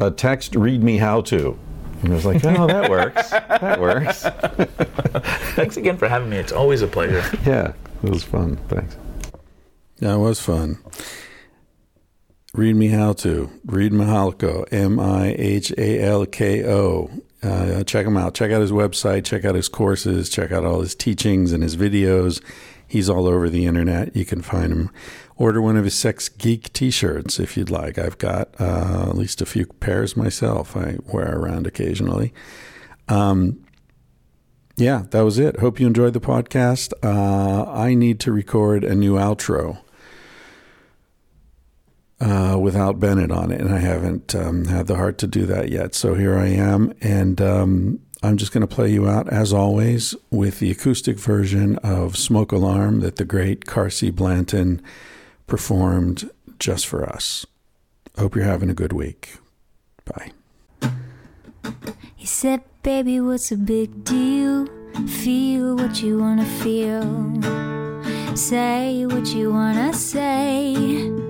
a text read me how to. And I was like, oh, that works. That works. *laughs*
Thanks again for having me. It's always a pleasure.
Yeah, it was fun. Thanks.
Yeah, it was fun. Read me how to. Reid Mihalko, M I H A L K O. Uh, check him out. Check out his website. Check out his courses. Check out all his teachings and his videos. He's all over the internet. You can find him. Order one of his Sex Geek t shirts if you'd like. I've got uh, at least a few pairs myself. I wear around occasionally. Um, yeah, that was it. Hope you enjoyed the podcast. Uh, I need to record a new outro uh, without Bennett on it, and I haven't um, had the heart to do that yet. So here I am, and um, I'm just going to play you out, as always, with the acoustic version of Smoke Alarm that the great Carsie Blanton performed just for us. Hope you're having a good week. Bye.
He said, Baby, what's a big deal? Feel what you wanna feel. Say what you wanna say.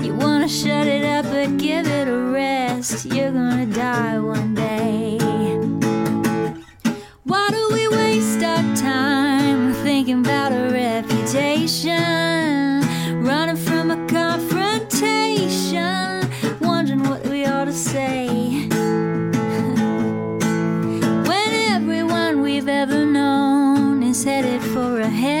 Shut it up, but give it a rest. You're gonna die one day. Why do we waste our time thinking about a reputation? Running from a confrontation, wondering what we ought to say. *laughs* when everyone we've ever known is headed for a headstone,